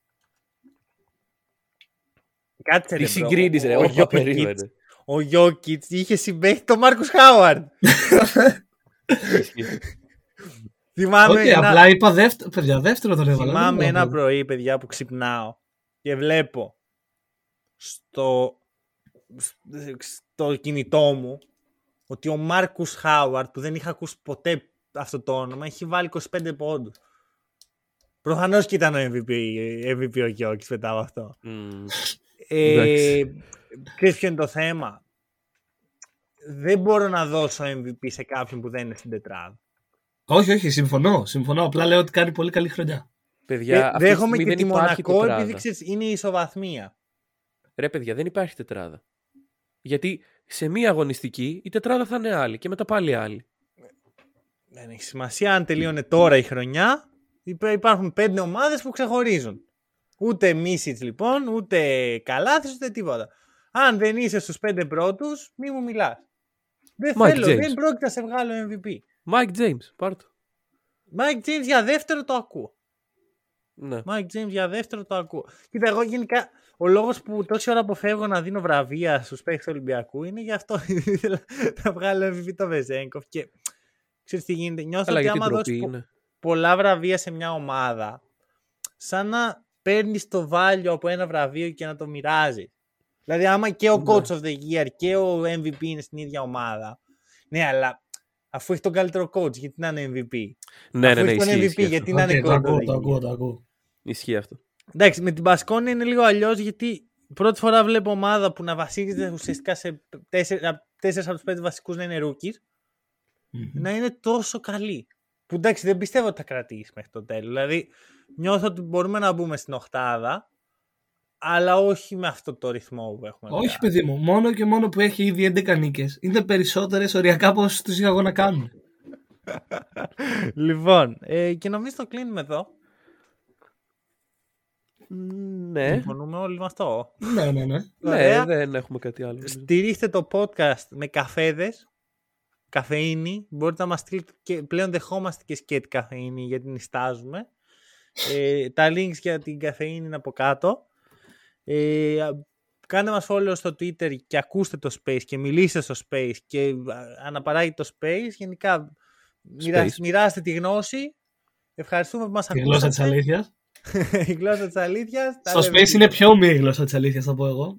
Κάτσε Τι ρε, bro. συγκρίνεις, ρε. Ο Όχι, Jokic- περίμενε. Ο Γιώκητς είχε συμπέχει τον Μάρκους Χάουαρντ. Θυμάμαι, Όχι, ένα, απλά είπα δεύτερο. Παιδιά, δεύτερο τον έβαλα. θυμάμαι δεν ένα έβαλα. πρωί, παιδιά, που ξυπνάω και βλέπω στο, στο κινητό μου ότι ο Μάρκους Χάουαρντ, που δεν είχα ακούσει ποτέ αυτό το όνομα, έχει βάλει 25 πόντους. Προφανώς και ήταν ο MVP, MVP ο Γιώκης μετά από αυτό. Μμμ. Ε, Εντάξει. ξέρεις ποιο είναι το θέμα; Δεν μπορώ να δώσω MVP σε κάποιον που δεν είναι στην τετράδα. Όχι, όχι, συμφωνώ. Συμφωνώ. Απλά λέω ότι κάνει πολύ καλή χρονιά. Παιδιά, Ε, αυτή τη δέχομαι στιγμή και δεν τη υπάρχει Μονακό τετράδα. επειδή ξέρεις, είναι η ισοβαθμία. Ρε παιδιά, δεν υπάρχει τετράδα. Γιατί σε μία αγωνιστική η τετράδα θα είναι άλλη και μετά πάλι άλλη. Δεν έχει σημασία αν τελείωνε τώρα η χρονιά. υπά- Υπάρχουν πέντε ομάδες που ξεχωρίζουν. Ούτε Μίσιτς λοιπόν, ούτε Καλάθης, ούτε τίποτα. Αν δεν είσαι στους πέντε πρώτους, μη μου μιλάς. Δεν Mike θέλω, James. δεν πρόκειται να σε βγάλω MVP. Mike James, πάρ' το. Mike James για δεύτερο το ακούω. Ναι. Mike James για δεύτερο το ακούω. Κοίτα, εγώ γενικά ο λόγος που τόση ώρα αποφεύγω να δίνω βραβεία στους παίχτε του Ολυμπιακού είναι γι' αυτό. Ήθελα να βγάλω MVP το Βεζέγκοφ. Και ξέρεις τι γίνεται. Νιώθω Αλλά ότι γιατί άμα ντροπή δώσεις είναι. πολλά βραβεία σε μια ομάδα, σαν να παίρνεις το βάλιο από ένα βραβείο και να το μοιράζεις. Δηλαδή, άμα και ο Ναι. Coach of the Year και ο MVP είναι στην ίδια ομάδα. Ναι, αλλά Αφού έχει τον καλύτερο coach, γιατί να είναι MVP. Ναι, Αφού ναι, ναι, έχει τον ισχύει, MVP, ισχύει γιατί αυτό. να είναι Οκ, το ακούω, quarterback. το ακούω, το ακούω. Ισχύει αυτό. Εντάξει, με την Μπασκόνη είναι λίγο αλλιώς γιατί πρώτη φορά βλέπω ομάδα που να βασίζεται ουσιαστικά σε τέσσερι από τους πέντε βασικούς να είναι rookies Μμμ. να είναι τόσο καλή. Που εντάξει, δεν πιστεύω ότι θα κρατήσεις μέχρι το τέλος. Δηλαδή, νιώθω ότι μπορούμε να μπούμε στην Οχτάδα, αλλά όχι με αυτό το ρυθμό που έχουμε. Όχι, τώρα. παιδί μου, μόνο και μόνο που έχει ήδη 11 νίκες. Είναι περισσότερες οριακά από όσου τους είχα εγώ να κάνουν. Λοιπόν, ε, και νομίζω το κλείνουμε εδώ. Ναι. Συμφωνούμε όλοι με αυτό. ναι, ναι, ναι. Ναι, Ωραία. δεν έχουμε κάτι άλλο. Στηρίχτε το podcast με καφέδες, καφεΐνη. Μπορείτε να μας στείλετε και πλέον δεχόμαστε και σκέτη καφεΐνη γιατί νιστάζουμε. ε, τα links για την καφεΐνη είναι από κάτω. Ε, α- κάντε μας follow στο Twitter και ακούστε το Space και μιλήστε στο Space και α, αναπαράγει το Space. Γενικά μοιρά- μοιράστε τη γνώση. Ευχαριστούμε που μας Η γλώσσα της ακούσατε. αλήθειας. η γλώσσα της αλήθειας. Τα Στο λέμε Space είναι πιο ομοίη η γλώσσα της αλήθειας, θα πω εγώ.